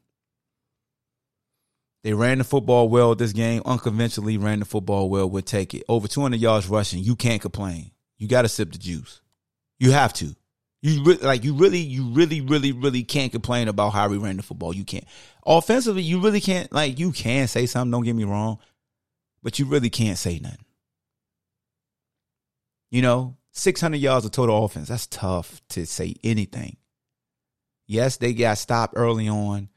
B: They ran the football well this game, unconventionally ran the football well. We'll take it. Over 200 yards rushing. You can't complain. You got to sip the juice. You have to. You re- like you really, you really, really, really can't complain about how we ran the football. You can't. Offensively, you really can't. Like you can say something. Don't get me wrong, but you really can't say nothing. You know, 600 yards of total offense. That's tough to say anything. Yes, they got stopped early on.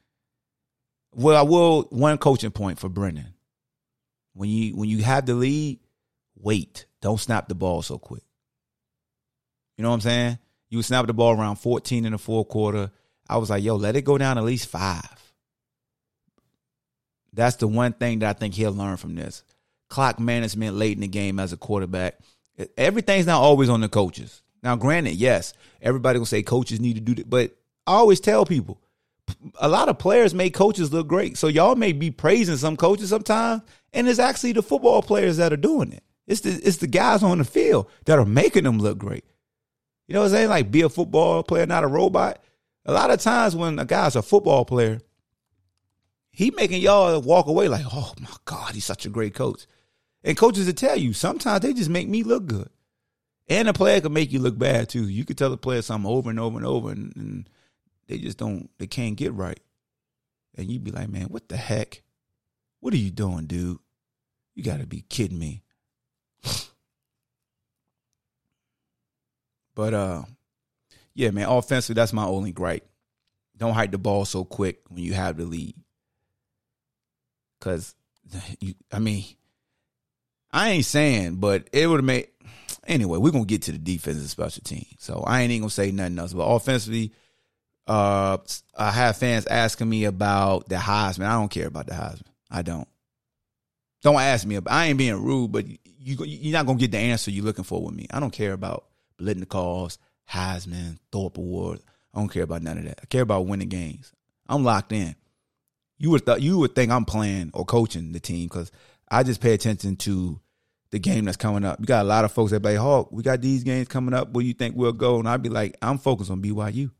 B: Well, I will one coaching point for Brennan. When you when you have the lead, wait. Don't snap the ball so quick. You know what I'm saying? You snap the ball around 14 in the fourth quarter. I was like, yo, let it go down at least five. That's the one thing that I think he'll learn from this. Clock management late in the game as a quarterback. Everything's not always on the coaches. Now, granted, yes, everybody will say coaches need to do that, but I always tell people a lot of players make coaches look great. So y'all may be praising some coaches sometimes, and it's actually the football players that are doing it. It's the it's the guys on the field that are making them look great. You know what I'm saying? Like be a football player, not a robot. A lot of times when a guy's a football player, he making y'all walk away like, oh my God, he's such a great coach. And coaches will tell you, sometimes they just make me look good. And a player can make you look bad too. You could tell the player something over and over and over and, and they just don't they can't get right. And you'd be like, man, what the heck? What are you doing, dude? You gotta be kidding me. but uh yeah, man, offensively, that's my only gripe. Don't hide the ball so quick when you have the lead. Cause you I mean, I ain't saying, but it would have made anyway, we're gonna get to the defense and special team. So I ain't even gonna say nothing else. But offensively, uh, I have fans asking me about the Heisman. I don't care about the Heisman. I don't. Don't ask me. About, I ain't being rude, but you you're not gonna get the answer you're looking for with me. I don't care about Biletnikoffs, Heisman, Thorpe Award. I don't care about none of that. I care about winning games. I'm locked in. You would th- you would think I'm playing or coaching the team because I just pay attention to the game that's coming up. You got a lot of folks that play Hawk. We got these games coming up. Where you think we'll go? And I'd be like, I'm focused on BYU.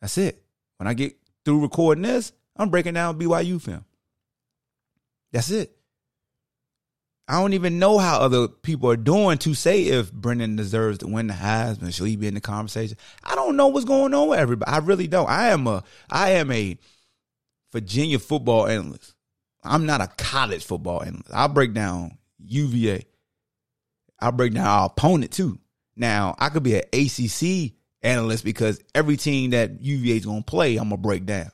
B: That's it. When I get through recording this, I'm breaking down BYU film. That's it. I don't even know how other people are doing to say if Brennan deserves to win the Heisman. Should he be in the conversation? I don't know what's going on with everybody. I really don't. I am a I am a Virginia football analyst. I'm not a college football analyst. I'll break down UVA. I'll break down our opponent too. Now I could be an ACC analyst because every team that UVA is going to play, I'm to break down.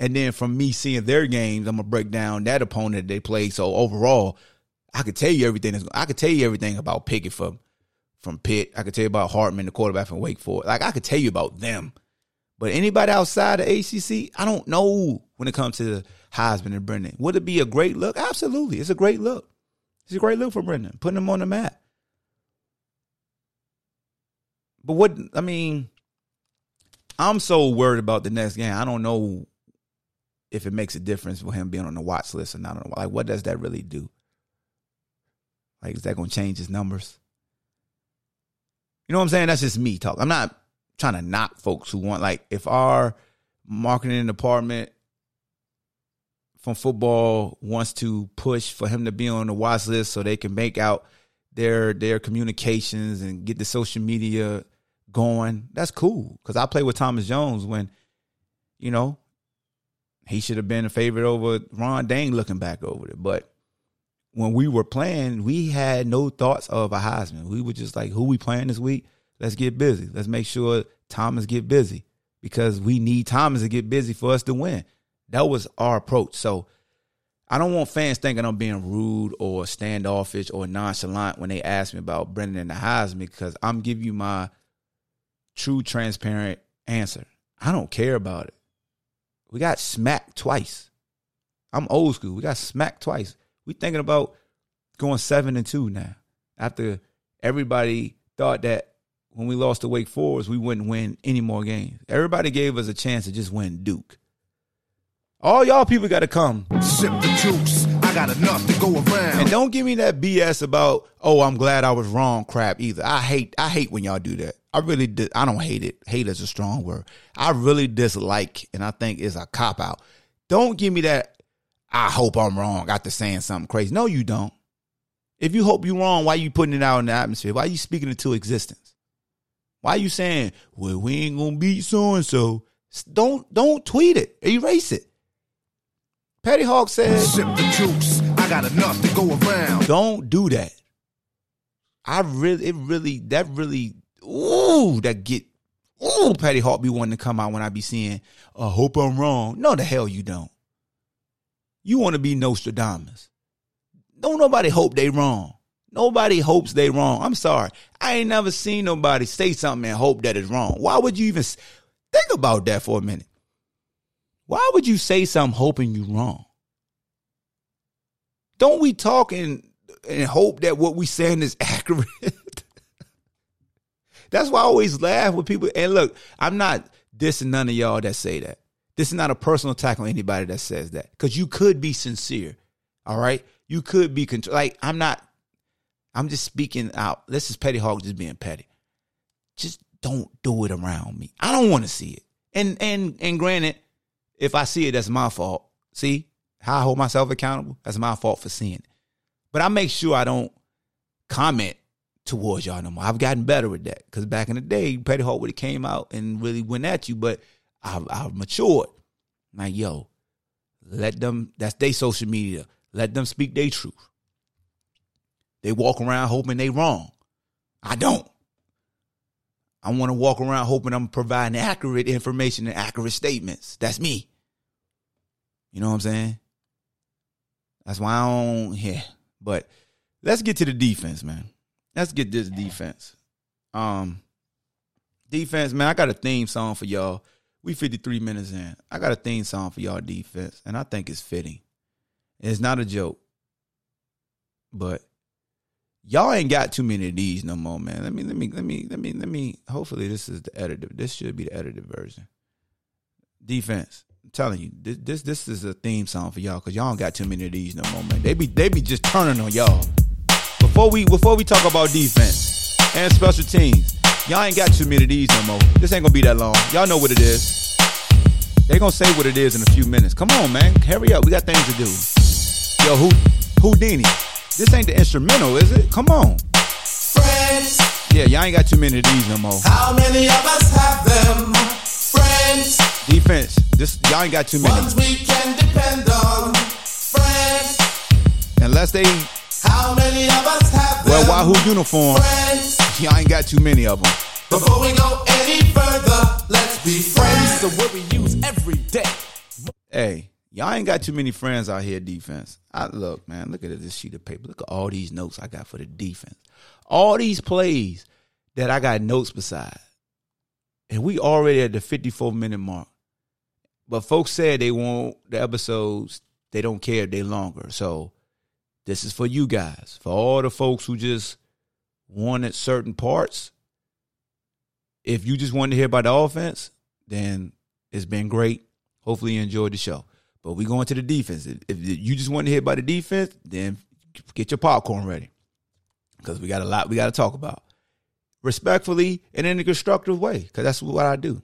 B: And then from me seeing their games, I'm to break down that opponent that they play. So overall, I could tell you everything. I could tell you everything about Pickett from, from Pitt. I could tell you about Hartman, the quarterback from Wake Forest. Like I could tell you about them. But anybody outside the ACC, I don't know when it comes to Heisman and Brennan. Would it be a great look? Absolutely. It's a great look. It's a great look for Brennan, putting him on the map. But what I mean, I'm so worried about the next game. I don't know if it makes a difference for him being on the watch list or not. Know. Like, what does that really do? Like, is that going to change his numbers? You know what I'm saying? That's just me talk. I'm not trying to knock folks who want like if our marketing department from football wants to push for him to be on the watch list so they can make out their their communications and get the social media going. That's cool because I played with Thomas Jones when, you know, he should have been a favorite over Ron Dayne looking back over it. But when we were playing, we had no thoughts of a Heisman. We were just like, who we playing this week? Let's get busy. Let's make sure Thomas get busy because we need Thomas to get busy for us to win. That was our approach. So I don't want fans thinking I'm being rude or standoffish or nonchalant when they ask me about Brennan and the Heisman because I'm giving you my true, transparent answer. I don't care about it. We got smacked twice. I'm old school. We got smacked twice. We thinking about going seven and two now. After everybody thought that when we lost to Wake Forest, we wouldn't win any more games. Everybody gave us a chance to just win Duke. All y'all people got to come.
E: Sip the juice. I got enough to go around.
B: And don't give me that BS about, oh, I'm glad I was wrong crap either. I hate I hate when y'all do that. I really di- I don't hate it. Hate is a strong word. I really dislike and I think it's a cop out. Don't give me that I hope I'm wrong after saying something crazy. No, you don't. If you hope you're wrong, why are you putting it out in the atmosphere? Why are you speaking it to existence? Why are you saying, well, we ain't gonna beat so and so? Don't don't tweet it. Erase it. Petty Hawk said,
E: Sip the juice. I got enough to go around.
B: Don't do that. I really, it really, that really, ooh, that get, ooh, Petty Hawk be wanting to come out when I be seeing, I hope I'm wrong. No, the hell you don't. You want to be Nostradamus. Don't nobody hope they wrong. Nobody hopes they wrong. I'm sorry. I ain't never seen nobody say something and hope that is wrong. Why would you even think about that for a minute? Why would you say something hoping you're wrong? Don't we talk and, and hope that what we saying is accurate? That's why I always laugh with people. And look, I'm not dissing none of y'all that say that. This is not a personal attack on anybody that says that. Because you could be sincere. All right? You could be contr- like I'm not I'm just speaking out. This is Petty Hawk just being petty. Just don't do it around me. I don't want to see it. And and and granted, if I see it, that's my fault. See how I hold myself accountable? That's my fault for seeing it. But I make sure I don't comment towards y'all no more. I've gotten better with that because back in the day, Petty Hawk would have came out and really went at you. But I've, I've matured. Like yo, let them. That's their social media. Let them speak their truth. They walk around hoping they wrong. I don't. I want to walk around hoping I'm providing accurate information and accurate statements. That's me. You know what I'm saying? That's why I don't yeah. But let's get to the defense, man. Let's get this defense. Um defense, man, I got a theme song for y'all. We 53 minutes in. I got a theme song for y'all defense, and I think it's fitting. It's not a joke. But y'all ain't got too many of these no more, man. Let me let me let me let me let me hopefully this is the edited. This should be the edited version. Defense. Telling you, this this, this is a theme song for y'all because y'all don't got too many of these no more, man. They be they be just turning on y'all. Before we before we talk about defense and special teams, y'all ain't got too many of these no more. This ain't gonna be that long. Y'all know what it is. They gonna say what it is in a few minutes. Come on, man. Hurry up. We got things to do. Yo, who Houdini. This ain't the instrumental, is it? Come on.
C: Friends,
B: Yeah, y'all ain't got too many of these no more.
C: how many of us have them? Friends,
B: Defense. This y'all ain't got too many.
C: ones we can depend on. Friends,
B: Unless they
C: how many of us have
B: wear
C: them?
B: Wahoo uniform,
C: Friends,
B: y'all ain't got too many of them.
C: before we go any further, let's be friends.
D: So what we use every day.
B: Hey, y'all ain't got too many friends out here. Defense. I look, man. Look at this sheet of paper. Look at all these notes I got for the defense. All these plays that I got notes beside, and we already at the 54 minute mark. But folks said they want the episodes. They don't care they longer. So this is for you guys. For all the folks who just wanted certain parts. if you just wanted to hear about the offense, then it's been great. Hopefully you enjoyed the show. But we going to the defense. If if you just want to hear about the defense, then get your popcorn ready. Because we got a lot we got to talk about. Respectfully and in a constructive way, because that's what I do.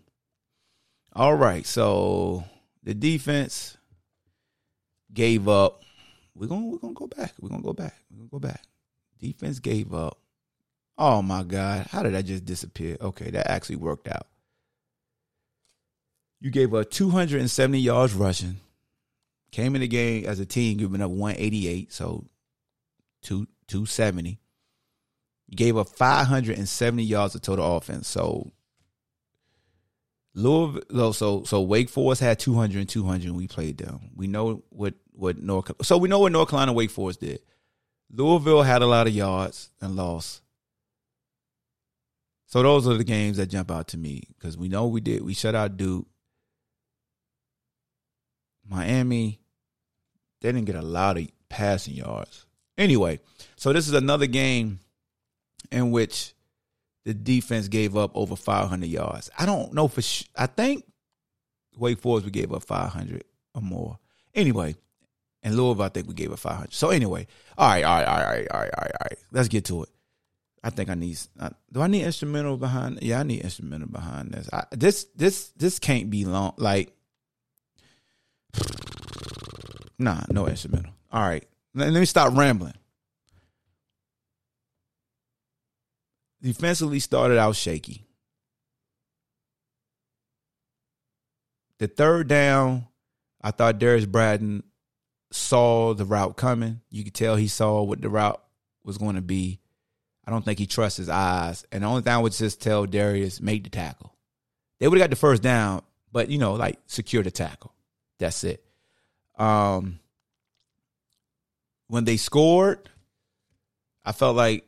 B: All right, so the defense gave up. We're gonna we're gonna go back. We're gonna go back. We're gonna go back. Defense gave up. Oh my God. How did that just disappear? Okay, that actually worked out. You gave up 270 yards rushing. Came in the game as a team, giving up 188, so two 270. You gave up 570 yards of total offense. So Louisville, so so Wake Forest had 200 and 200 and we played them. We know what what North so we know what North Carolina Wake Forest did. Louisville had a lot of yards and lost. So those are the games that jump out to me because we know we did we shut out Duke. Miami, they didn't get a lot of passing yards. Anyway, so this is another game in which the defense gave up over 500 yards. I don't know for sure. I think Wake Forest we gave up 500 or more. Anyway, and Louisville I think we gave up 500. So anyway, all right, all right, all right, all right, all right, all right. Let's get to it. I think I need. Uh, do I need instrumental behind? Yeah, I need instrumental behind this. I, this this this can't be long. Like, nah, no instrumental. All right, let, let me stop rambling. Defensively started out shaky. The third down, I thought Darrius Bratton saw the route coming. You could tell he saw what the route was going to be. I don't think he trusts his eyes. And the only thing I would just tell Darius, make the tackle. They would have got the first down, but you know, like secure the tackle. That's it. Um when they scored, I felt like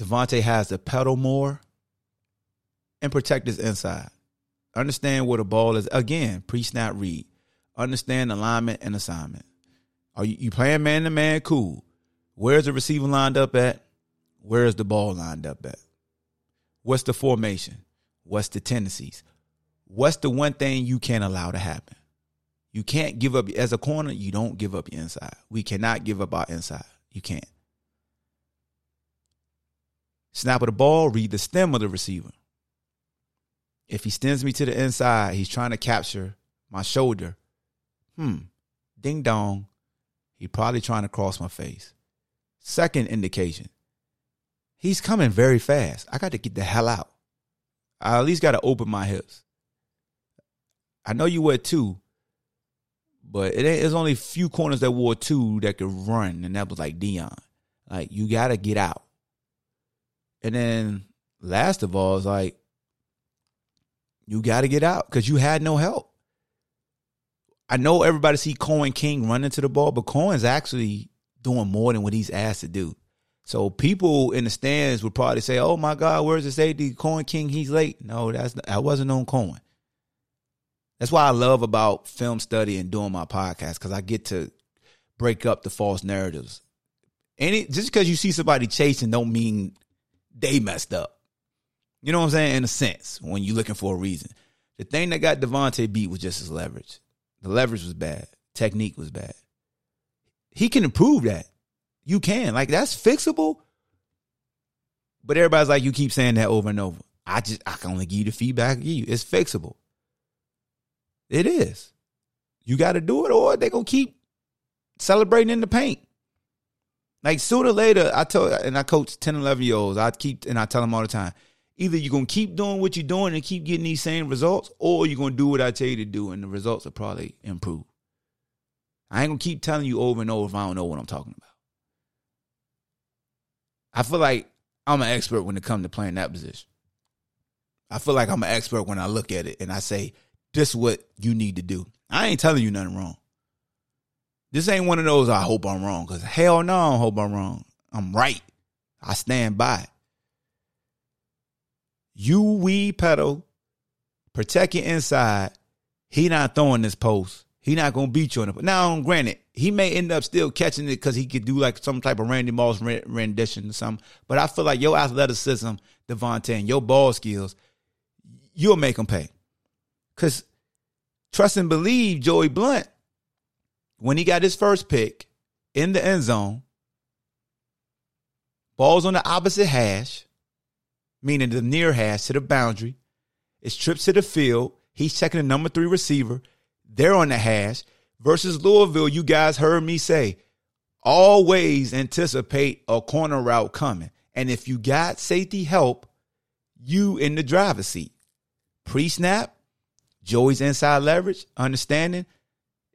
B: De'Vante has to pedal more and protect his inside. Understand where the ball is. Again, pre-snap read. Understand alignment and assignment. Are you, you playing man to man? Cool. Where's the receiver lined up at? Where's the ball lined up at? What's the formation? What's the tendencies? What's the one thing you can't allow to happen? You can't give up as a corner. You don't give up your inside. We cannot give up our inside. You can't. Snap of the ball, read the stem of the receiver. If he stems me to the inside, he's trying to capture my shoulder. Hmm. Ding dong. He probably trying to cross my face. Second indication. He's coming very fast. I got to get the hell out. I at least got to open my hips. I know you wear two, but it ain't, there's only a few corners that wore two that could run, and that was like Deion. Like you got to get out. And then last of all, is like you got to get out because you had no help. I know everybody see Coen King running to the ball, but Coen's actually doing more than what he's asked to do. So people in the stands would probably say, "Oh my God, where's the safety? Coen King, he's late." No, that's I wasn't on Coen. That's why I love about film study and doing my podcast because I get to break up the false narratives. Any just because you see somebody chasing don't mean they messed up. You know what I'm saying? In a sense, when you're looking for a reason. The thing that got De'Vante beat was just his leverage. The leverage was bad. Technique was bad. He can improve that. You can. Like that's fixable. But everybody's like, you keep saying that over and over. I just I can only give you the feedback I give you. It's fixable. It is. You gotta do it, or they gonna keep celebrating in the paint. Like sooner or later, I tell and I coach 10, 11 year olds, I keep and I tell them all the time. Either you're gonna keep doing what you're doing and keep getting these same results, or you're gonna do what I tell you to do, and the results will probably improve. I ain't gonna keep telling you over and over if I don't know what I'm talking about. I feel like I'm an expert when it comes to playing that position. I feel like I'm an expert when I look at it and I say, this is what you need to do. I ain't telling you nothing wrong. This ain't one of those I hope I'm wrong, because hell no, I hope I'm wrong. I'm right. I stand by it. You we pedal, protect your inside. He not throwing this post. He not gonna beat you on it. Now, granted, he may end up still catching it because he could do like some type of Randy Moss rendition or something. But I feel like your athleticism, De'Vante, and your ball skills, you'll make him pay. Because trust and believe Joey Blount, when he got his first pick in the end zone, balls on the opposite hash, meaning the near hash to the boundary, it's trips to the field. He's checking the number three receiver. They're on the hash. Versus Louisville, you guys heard me say, always anticipate a corner route coming. And if you got safety help, you in the driver's seat. Pre snap, Joey's inside leverage, understanding.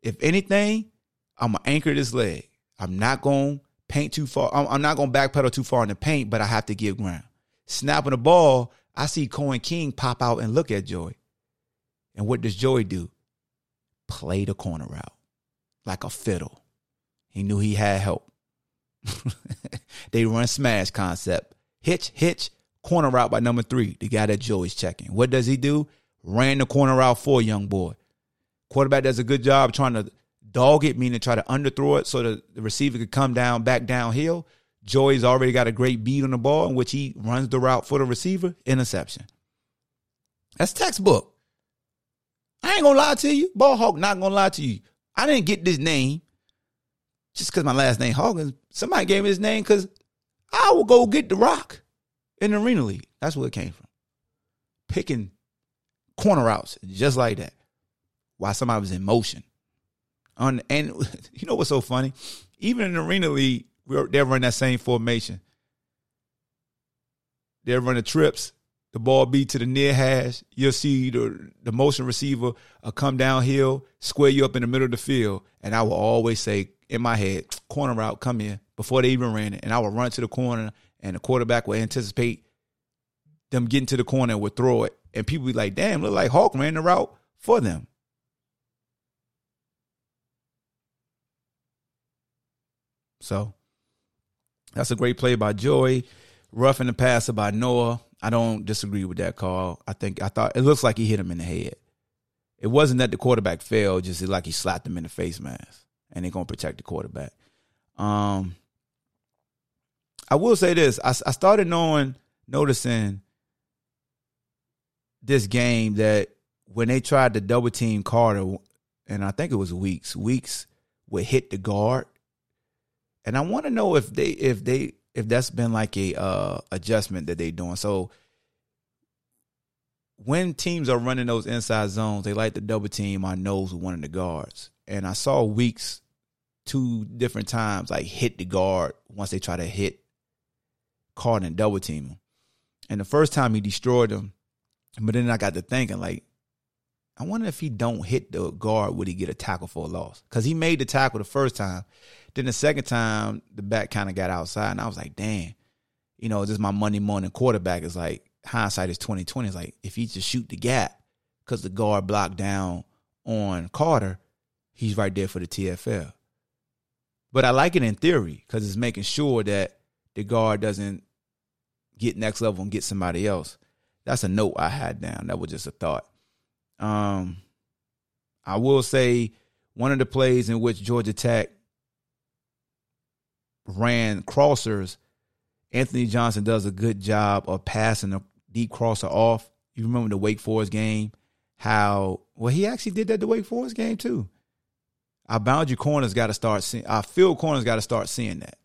B: If anything, I'm gonna anchor this leg. I'm not gonna paint too far. I'm, I'm not gonna backpedal too far in the paint, but I have to give ground. Snapping the ball, I see Coen King pop out and look at Joey. And what does Joey do? Play the corner route like a fiddle. He knew he had help. they run smash concept. Hitch, hitch, corner route by number three, the guy that Joey's checking. What does he do? Ran the corner route for young boy. Quarterback does a good job trying to dog it, meaning to try to underthrow it so the, the receiver could come down back downhill. Joey's already got a great beat on the ball in which he runs the route for the receiver. Interception. That's textbook. I ain't gonna lie to you. Ball Hawk not gonna lie to you. I didn't get this name just because my last name Hawkins. Somebody gave me this name because I will go get the rock in the arena league. That's where it came from. Picking corner routes just like that. While somebody was in motion. On and you know what's so funny? Even in the arena league, they're running that same formation. They're running trips. The ball be to the near hash. You'll see the the motion receiver come downhill, square you up in the middle of the field, and I will always say in my head, corner route, come here before they even ran it, and I would run to the corner, and the quarterback would anticipate them getting to the corner and would throw it, and people be like, "Damn, look like Hawk ran the route for them." So that's a great play by Joey. Rough in the passer by Noah. I don't disagree with that call. I think I thought it looks like he hit him in the head. It wasn't that the quarterback fell, just like he slapped him in the face mask, and they're gonna protect the quarterback. Um, I will say this: I, I started knowing, noticing this game that when they tried to double team Carter, and I think it was Weeks, Weeks would hit the guard and I want to know if they if they if that's been like a uh, adjustment that they're doing. So when teams are running those inside zones, they like to double team on nose with one of the guards. And I saw Weeks two different times like hit the guard once they try to hit Carter and double team him. And the first time he destroyed him, but then I got to thinking like, I wonder if he don't hit the guard, would he get a tackle for a loss? Because he made the tackle the first time, then the second time, the back kind of got outside, and I was like, damn, you know, this is my Monday morning quarterback. Is like hindsight is twenty twenty. It's like if he just shoot the gap because the guard blocked down on Carter, he's right there for the TFL. But I like it in theory because it's making sure that the guard doesn't get next level and get somebody else. That's a note I had down. That was just a thought. Um, I will say one of the plays in which Georgia Tech ran crossers, Anthony Johnson does a good job of passing a deep crosser off. You remember the Wake Forest game? How well he actually did that the Wake Forest game too. Our boundary corners got to start seeing. Our field corners got to start seeing that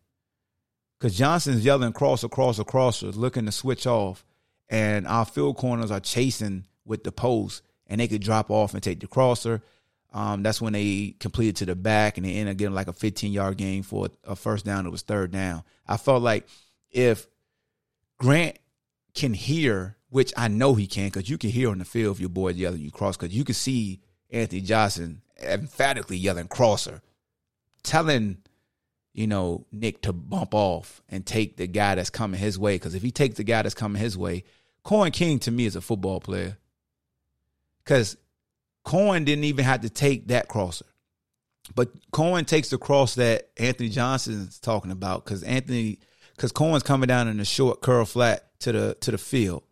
B: because Johnson's yelling crosser, crosser, crosser, looking to switch off, and our field corners are chasing with the post, and they could drop off and take the crosser. Um, that's when they completed to the back and they ended up getting like a 15 yard game for a first down. It was third down. I felt like if Grant can hear, which I know he can, because you can hear on the field if your boy yelling you cross, because you can see Anthony Johnson emphatically yelling crosser, telling you know Nick to bump off and take the guy that's coming his way. Because if he takes the guy that's coming his way, Coen King to me is a football player. Because Coen didn't even have to take that crosser. But Coen takes the cross that Anthony Johnson's talking about because Anthony, because Coen's coming down in a short curl flat to the to the field.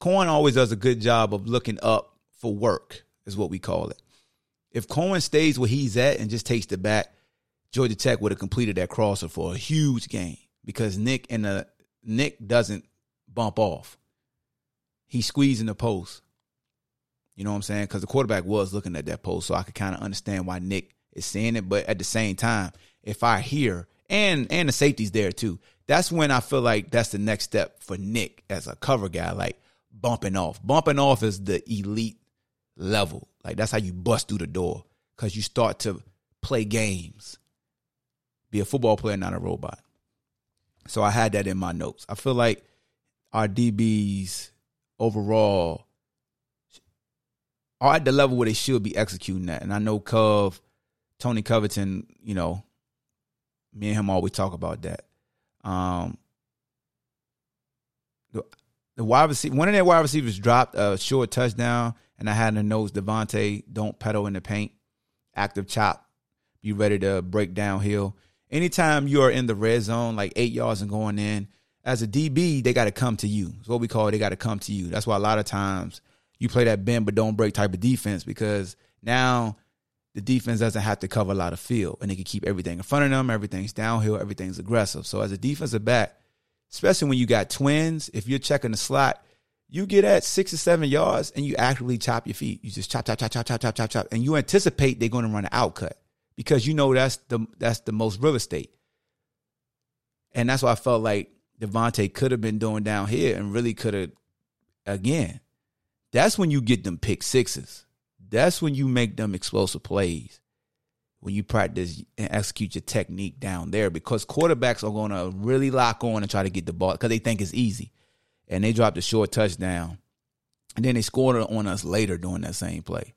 B: Coen always does a good job of looking up for work, is what we call it. If Coen stays where he's at and just takes the back, Georgia Tech would have completed that crosser for a huge game because Nick and the Nick doesn't bump off. He's squeezing the post You know what I'm saying? Because the quarterback was looking at that post, so I could kind of understand why Nick is seeing it. But at the same time, if I hear and and the safety's there too, that's when I feel like that's the next step for Nick as a cover guy, like bumping off. Bumping off is the elite level. Like that's how you bust through the door because you start to play games. Be a football player, not a robot. So I had that in my notes. I feel like our DBs overall are at the level where they should be executing that. And I know Cove, Tony Covington, you know, me and him always talk about that. Um, the, the wide receiver, one of their wide receivers dropped a short touchdown, and I had in the notes De'Vante, don't pedal in the paint, active chop, be ready to break downhill. Anytime you are in the red zone, like eight yards and going in, as a DB, they got to come to you. It's what we call it, they got to come to you. That's why a lot of times you play that bend but don't break type of defense because now the defense doesn't have to cover a lot of field and they can keep everything in front of them. Everything's downhill, everything's aggressive. So as a defensive back, especially when you got twins, if you're checking the slot, you get at six or seven yards and you actively chop your feet. You just chop, chop, chop, chop, chop, chop, chop, chop, and you anticipate they're going to run an outcut because you know that's the that's the most real estate. And that's why I felt like De'Vante could have been doing down here and really could have again. That's when you get them pick sixes. That's when you make them explosive plays. When you practice and execute your technique down there, because quarterbacks are going to really lock on and try to get the ball because they think it's easy, and they dropped a short touchdown, and then they scored on us later during that same play.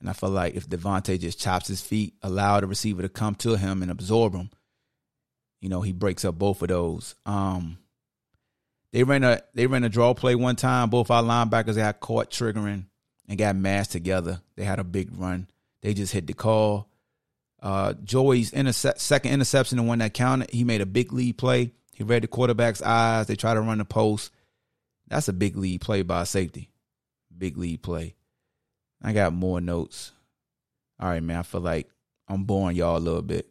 B: And I feel like if De'Vante just chops his feet, allow the receiver to come to him and absorb him, you know, he breaks up both of those. Um, they ran a they ran a draw play one time. Both our linebackers got caught triggering and got mashed together. They had a big run. They just hit the call. Uh, Joey's second interception, the one that counted, he made a big lead play. He read the quarterback's eyes. They tried to run the post. That's a big lead play by safety. Big lead play. I got more notes. All right, man. I feel like I'm boring y'all a little bit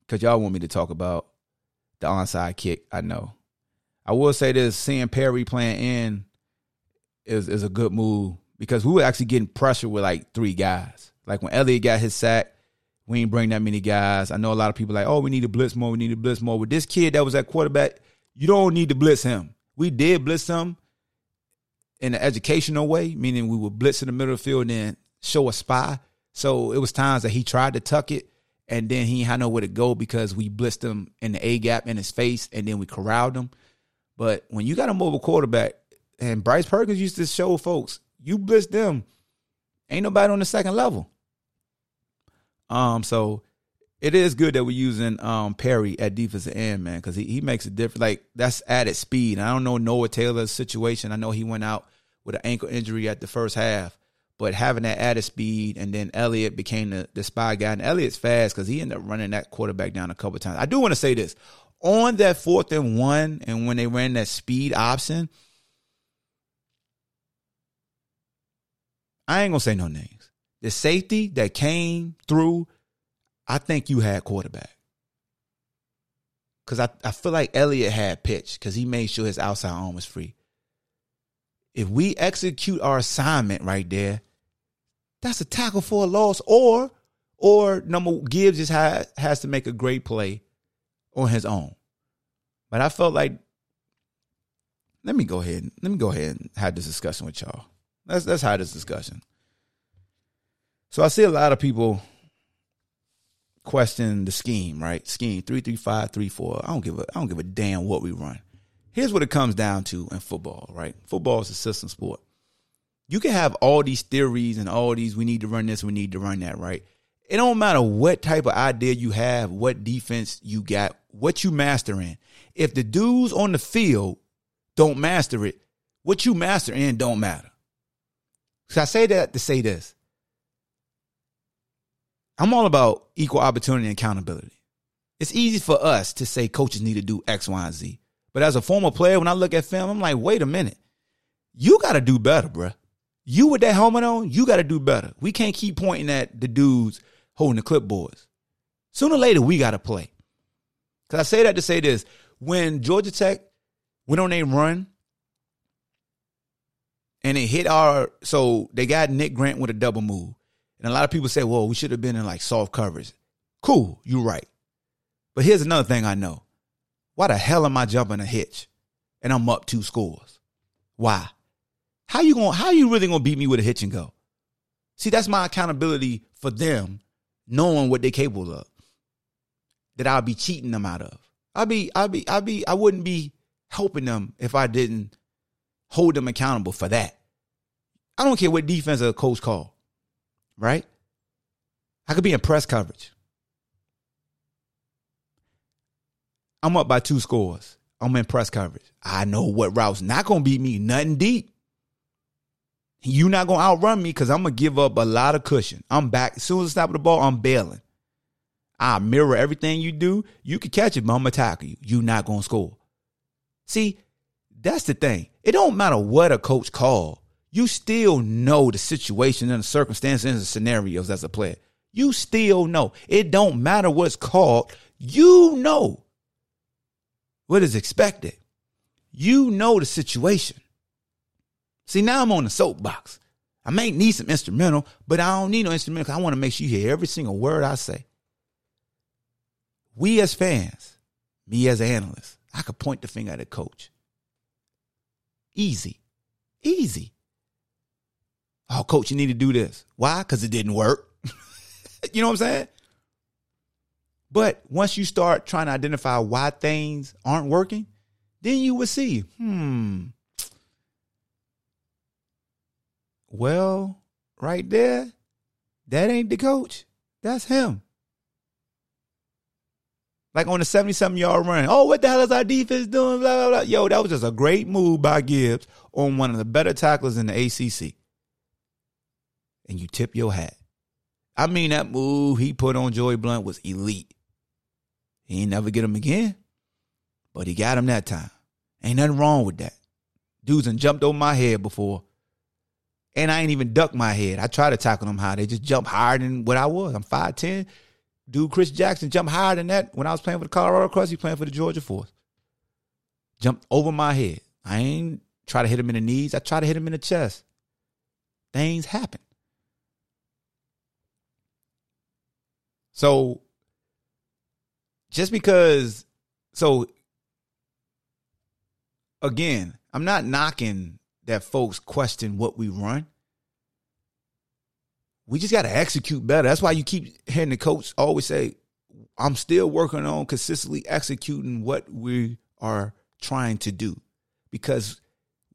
B: because y'all want me to talk about the onside kick. I know. I will say this: seeing Perry playing in is is a good move because we were actually getting pressure with like three guys. Like when Elliott got his sack, we ain't bring that many guys. I know a lot of people like, oh, we need to blitz more. We need to blitz more. With this kid that was at quarterback, you don't need to blitz him. We did blitz him in an educational way, meaning we would blitz in the middle of the field and then show a spy. So it was times that he tried to tuck it and then he had nowhere to go because we blitzed him in the A gap in his face and then we corralled him. But when you got a mobile quarterback, and Bryce Perkins used to show folks, you blitz them, ain't nobody on the second level. Um, so it is good that we're using um Perry at defensive end, man, because he, he makes a difference. Like that's added speed. I don't know Noah Taylor's situation. I know he went out with an ankle injury at the first half, but having that added speed and then Elliott became the, the spy guy. And Elliott's fast because he ended up running that quarterback down a couple times. I do want to say this on that fourth and one, and when they ran that speed option, I ain't gonna say no names. The safety that came through, I think you had quarterback. Cause I, I feel like Elliott had pitch because he made sure his outside arm was free. If we execute our assignment right there, that's a tackle for a loss. Or or number Gibbs just has, has to make a great play on his own. But I felt like let me go ahead. Let me go ahead and have this discussion with y'all. Let's let's have this discussion. So I see a lot of people question the scheme, right? Scheme three three five three four. I don't give a I don't give a damn what we run. Here's what it comes down to in football, right? Football is a system sport. You can have all these theories and all these we need to run this, we need to run that, right? It don't matter what type of idea you have, what defense you got, what you master in. If the dudes on the field don't master it, what you master in don't matter. So I say that to say this. I'm all about equal opportunity and accountability. It's easy for us to say coaches need to do X, Y, and Z. But as a former player, when I look at film, I'm like, wait a minute. You got to do better, bruh. You with that helmet on, you got to do better. We can't keep pointing at the dudes holding the clipboards. Sooner or later, we got to play. Because I say that to say this. When Georgia Tech went on a run and it hit our. So they got Nick Grant with a double move, and a lot of people say, "Well, we should have been in like soft coverage." Cool, you're right. But here's another thing I know: why the hell am I jumping a hitch, and I'm up two scores? Why? How you going? How you really gonna beat me with a hitch and go? See, that's my accountability for them, knowing what they're capable of. That I'll be cheating them out of. I'll be, I'll be, I'll be, I wouldn't be helping them if I didn't hold them accountable for that. I don't care what defense a coach call, right? I could be in press coverage. I'm up by two scores. I'm in press coverage. I know what route's not gonna beat me. Nothing deep. You not gonna outrun me because I'm gonna give up a lot of cushion. I'm back as soon as I snap the ball. I'm bailing. I mirror everything you do. You can catch it, but I'm gonna tackle you. You not gonna score. See, that's the thing. It don't matter what a coach call. You still know the situation and the circumstances and the scenarios as a player. You still know. It don't matter what's called. You know what is expected. You know the situation. See, now I'm on the soapbox. I may need some instrumental, but I don't need no instrumental because I want to make sure you hear every single word I say. We as fans, me as an analyst, I could point the finger at a coach. Easy. Easy. Oh, coach, you need to do this. Why? Because it didn't work. you know what I'm saying? But once you start trying to identify why things aren't working, then you will see, hmm. Well, right there, that ain't the coach. That's him. Like on the 70 something yard run. Oh, what the hell is our defense doing? Blah, blah, blah. Yo, that was just a great move by Gibbs on one of the better tacklers in the ACC. And you tip your hat. I mean, that move he put on Joey Blount was elite. He ain't never get him again, but he got him that time. Ain't nothing wrong with that. Dudes and jumped over my head before. And I ain't even ducked my head. I try to tackle them high. They just jump higher than what I was. I'm 5'10. Dude, Chris Jackson jumped higher than that when I was playing for the Colorado Crush. He playing for the Georgia Force. Jumped over my head. I ain't try to hit him in the knees. I try to hit him in the chest. Things happen. So just because so again, I'm not knocking that folks question what we run. We just got to execute better. That's why you keep hearing the coach always say, I'm still working on consistently executing what we are trying to do. Because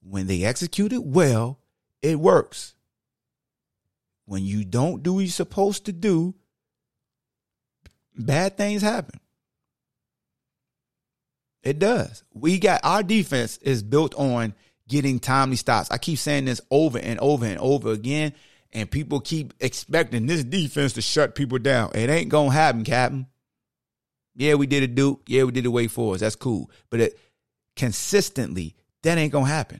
B: when they execute it well, it works. When you don't do what you're supposed to do, bad things happen. It does. We got our defense is built on getting timely stops. I keep saying this over and over and over again, and people keep expecting this defense to shut people down. It ain't gonna happen, Captain. Yeah, we did it, Duke. Yeah, we did it Wake Forest. That's cool. But it consistently, that ain't gonna happen.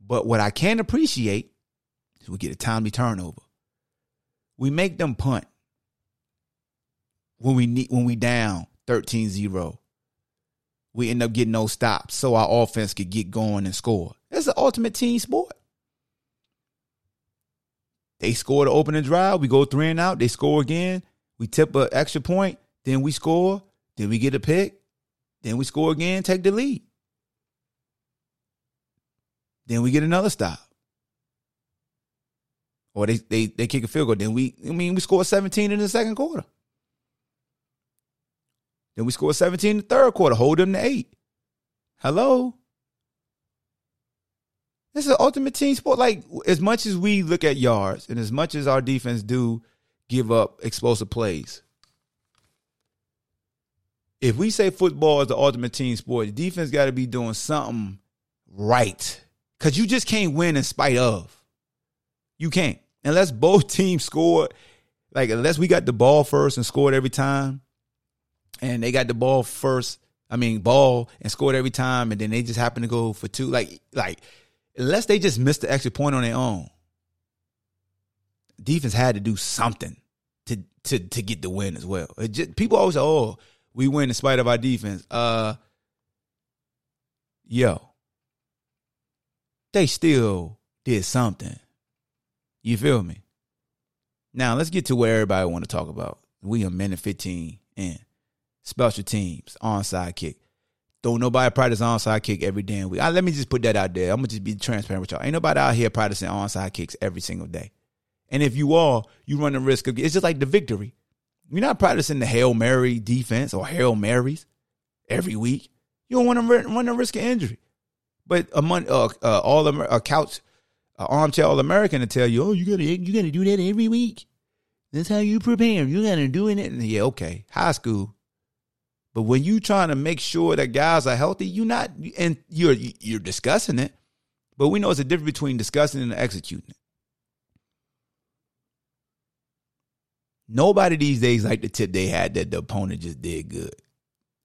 B: But what I can appreciate is we get a timely turnover. We make them punt when we need when we down 13-0 we end up getting no stops so our offense could get going and score. It's the ultimate team sport. They score the opening drive, we go three and out, they score again, we tip an extra point, then we score, then we get a pick, then we score again, take the lead. Then we get another stop. Or they they they kick a field goal. Then we I mean we score 17 in the second quarter. Then we score 17 in the third quarter, hold them to eight. Hello? This is an ultimate team sport. Like, as much as we look at yards and as much as our defense do give up explosive plays, if we say football is the ultimate team sport, the defense got to be doing something right. Because you just can't win in spite of. You can't. Unless both teams score, like, unless we got the ball first and scored every time, and they got the ball first. I mean, ball and scored every time, and then they just happen to go for two. Like, like unless they just missed the extra point on their own, defense had to do something to to to get the win as well. Just, people always say, "Oh, we win in spite of our defense." Uh, yo, they still did something. You feel me? Now let's get to where everybody want to talk about. We a minute 15 in. Special teams, onside kick. Don't nobody practice onside kick every damn week. Ah, let me just put that out there. I'm gonna just be transparent with y'all. Ain't nobody out here practicing onside kicks every single day. And if you are, you run the risk of it's just like the victory. You're not practicing the Hail Mary defense or Hail Marys every week. You don't want to run the risk of injury. But a month, uh, uh, all a couch, uh, armchair all American to tell you, oh, you gotta, you gotta do that every week. That's how you prepare. You gotta do it. And yeah, okay, high school. But when you trying to make sure that guys are healthy, you're not, and you're you're discussing it. But we know it's a difference between discussing and executing it. Nobody these days like the tip they had that the opponent just did good.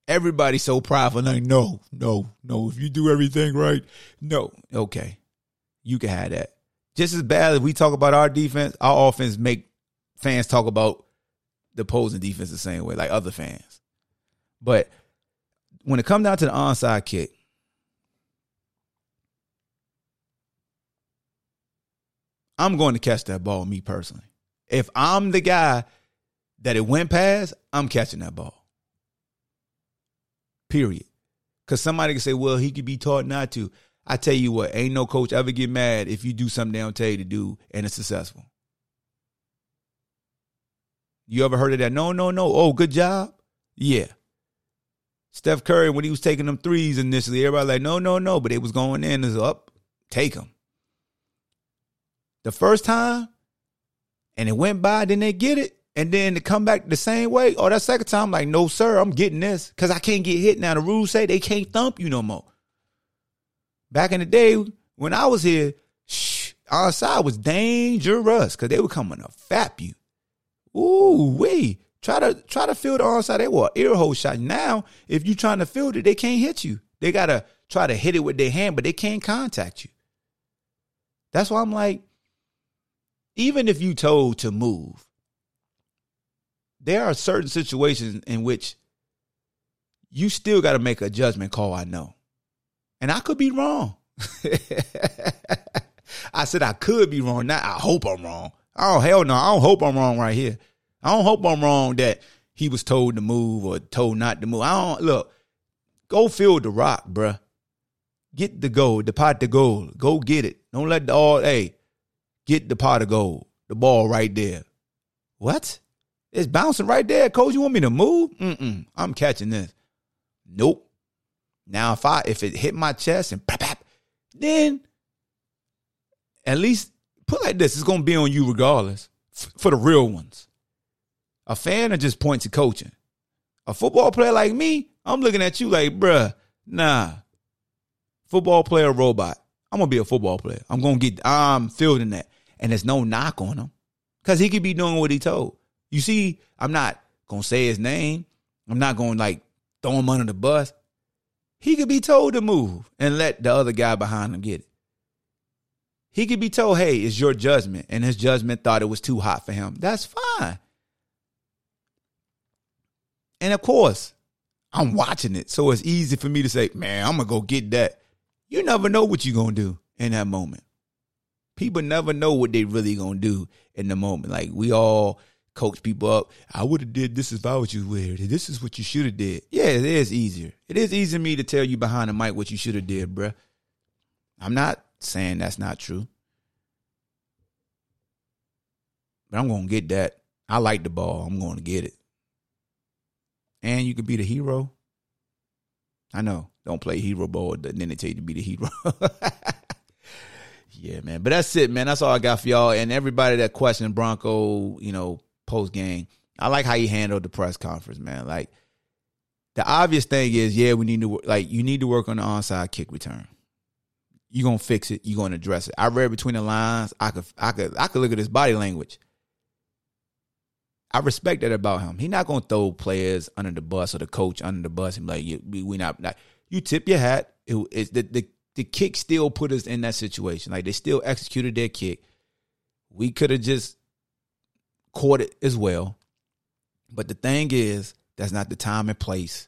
B: Everybody's so prideful. Like, no, no, no. If you do everything right, no. Okay. You can have that. Just as bad as we talk about our defense, our offense make fans talk about the opposing defense the same way, like other fans. But when it comes down to the onside kick, I'm going to catch that ball, me personally. If I'm the guy that it went past, I'm catching that ball. Period. Because somebody can say, well, he could be taught not to. I tell you what, ain't no coach ever get mad if you do something they don't tell you to do and it's successful. You ever heard of that? No, no, no. Oh, good job. Yeah. Steph Curry, when he was taking them threes initially, everybody like, no, no, no. But it was going in, it's up. Take them. The first time, and it went by, then they get it and then to come back the same way, or that second time, like, no, sir, I'm getting this because I can't get hit now. The rules say they can't thump you no more. Back in the day when I was here, shh, outside was dangerous because they were coming to fap you. Ooh, wee. Try to try to field the onside. They were ear hole shot. Now, if you're trying to field it, they can't hit you. They gotta try to hit it with their hand, but they can't contact you. That's why I'm like, even if you told to move, there are certain situations in which you still got to make a judgment call. I know. And I could be wrong. I said I could be wrong. Not I hope I'm wrong. Oh, hell no. I don't hope I'm wrong right here. I don't hope I'm wrong that he was told to move or told not to move. I don't look. Go fill the rock, bruh. Get the gold, the pot of gold. Go get it. Don't let the all, hey, get the pot of gold, the ball right there. What? It's bouncing right there, coach. You want me to move? Mm-mm. I'm catching this. Nope. Now if I if it hit my chest and pap, pap, then at least put like this, it's gonna be on you regardless. F- for the real ones. A fan or just points to coaching. A football player like me, I'm looking at you like, bruh, nah. Football player robot. I'm gonna be a football player. I'm gonna get I'm fielding that. And there's no knock on him. Cause he could be doing what he told. You see, I'm not gonna say his name. I'm not gonna like throw him under the bus. He could be told to move and let the other guy behind him get it. He could be told, hey, it's your judgment. And his judgment thought it was too hot for him. That's fine. And of course, I'm watching it. So it's easy for me to say, man, I'm going to go get that. You never know what you're going to do in that moment. People never know what they really going to do in the moment. Like we all coach people up. I would have did this if I was you weird. This is what you should have did. Yeah, it is easier. It is easier for me to tell you behind the mic what you should have did, bruh. I'm not saying that's not true. But I'm gonna get that. I like the ball. I'm gonna get it. And you could be the hero. I know. Don't play hero ball, then they tell you to be the hero. yeah, man. But that's it, man. That's all I got for y'all. And everybody that questioned Bronco, you know, post game. I like how he handled the press conference, man. Like the obvious thing is, yeah, we need to like you need to work on the onside kick return. You're gonna fix it. You're gonna address it. I read between the lines. I could I could I could look at his body language. I respect that about him. He's not gonna throw players under the bus or the coach under the bus and like, we, we not, not you tip your hat. It, it, the, the the kick still put us in that situation. Like they still executed their kick. We could have just caught it as well. But the thing is, that's not the time and place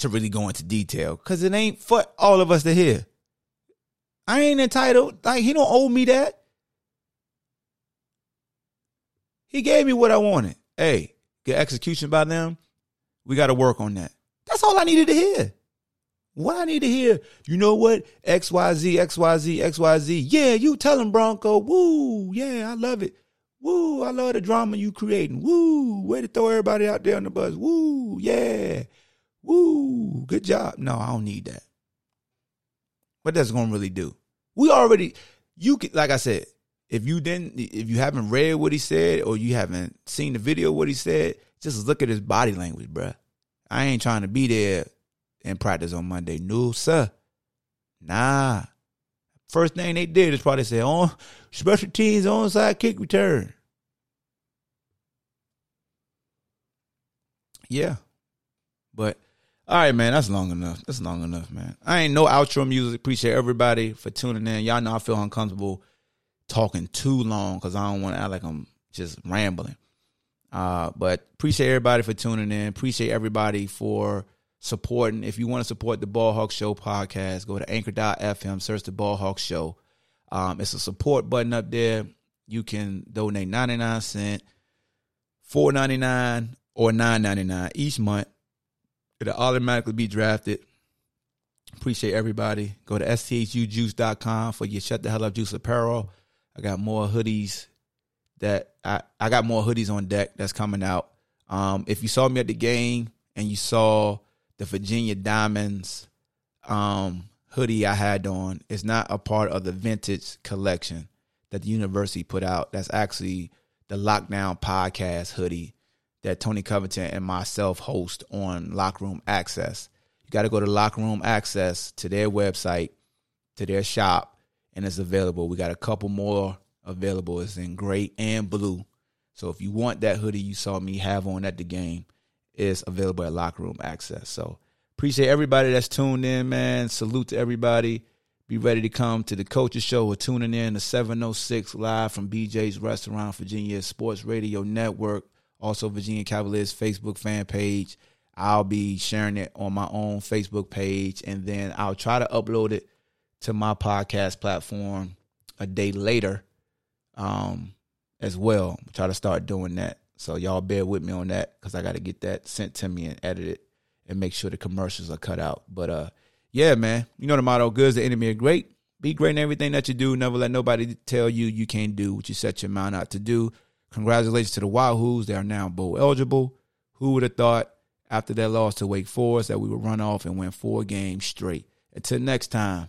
B: to really go into detail because it ain't for all of us to hear. I ain't entitled. Like he don't owe me that. He gave me what I wanted. Hey, get execution by them. We got to work on that. That's all I needed to hear. What I need to hear, you know what? XYZ, XYZ, XYZ. Yeah, you tell him, Bronco. Woo, yeah, I love it. Woo, I love the drama you creating. Woo, way to throw everybody out there on the bus. Woo, yeah. Woo, good job. No, I don't need that. What that's gonna really do? We already, you can, like I said, if you didn't, if you haven't read what he said or you haven't seen the video what he said, just look at his body language, bruh. I ain't trying to be there and practice on Monday. No, sir. Nah. First thing they did is probably say, on special teams onside kick return. Yeah. But all right, man, that's long enough. That's long enough, man. I ain't no outro music. Appreciate everybody for tuning in. Y'all know I feel uncomfortable talking too long because I don't want to act like I'm just rambling. Uh, but appreciate everybody for tuning in. Appreciate everybody for supporting. If you want to support the Ball Hawk Show podcast, go to anchor.fm, search the Ball Hawk Show. Um, it's a support button up there. You can donate 99 cent, 4.99 or 9.99 each month. It'll automatically be drafted. Appreciate everybody. Go to sthujuice.com for your Shut the Hell Up Juice apparel. I got more hoodies that I, I got more hoodies on deck that's coming out. Um, if you saw me at the game and you saw the Virginia Diamonds um, hoodie I had on, it's not a part of the vintage collection that the university put out. That's actually the Lockdown Podcast hoodie that Tony Covington and myself host on Locker Room Access. You got to go to Locker Room Access to their website, to their shop, and it's available. We got a couple more available. It's in gray and blue. So if you want that hoodie you saw me have on at the game, it's available at Locker Room Access. So appreciate everybody that's tuned in, man. Salute to everybody. Be ready to come to the Coaches Show. We're tuning in to 706 live from BJ's Restaurant, Virginia Sports Radio Network, also Virginia Cavaliers Facebook fan page. I'll be sharing it on my own Facebook page, and then I'll try to upload it to my podcast platform a day later um, as well. Try to start doing that. So y'all bear with me on that because I got to get that sent to me and edit it and make sure the commercials are cut out. But uh, yeah, man, you know the motto: "Good is the enemy of great." Be great in everything that you do. Never let nobody tell you you can't do what you set your mind out to do. Congratulations to the Wahoos; they are now bowl eligible. Who would have thought after that loss to Wake Forest that we would run off and win four games straight? Until next time,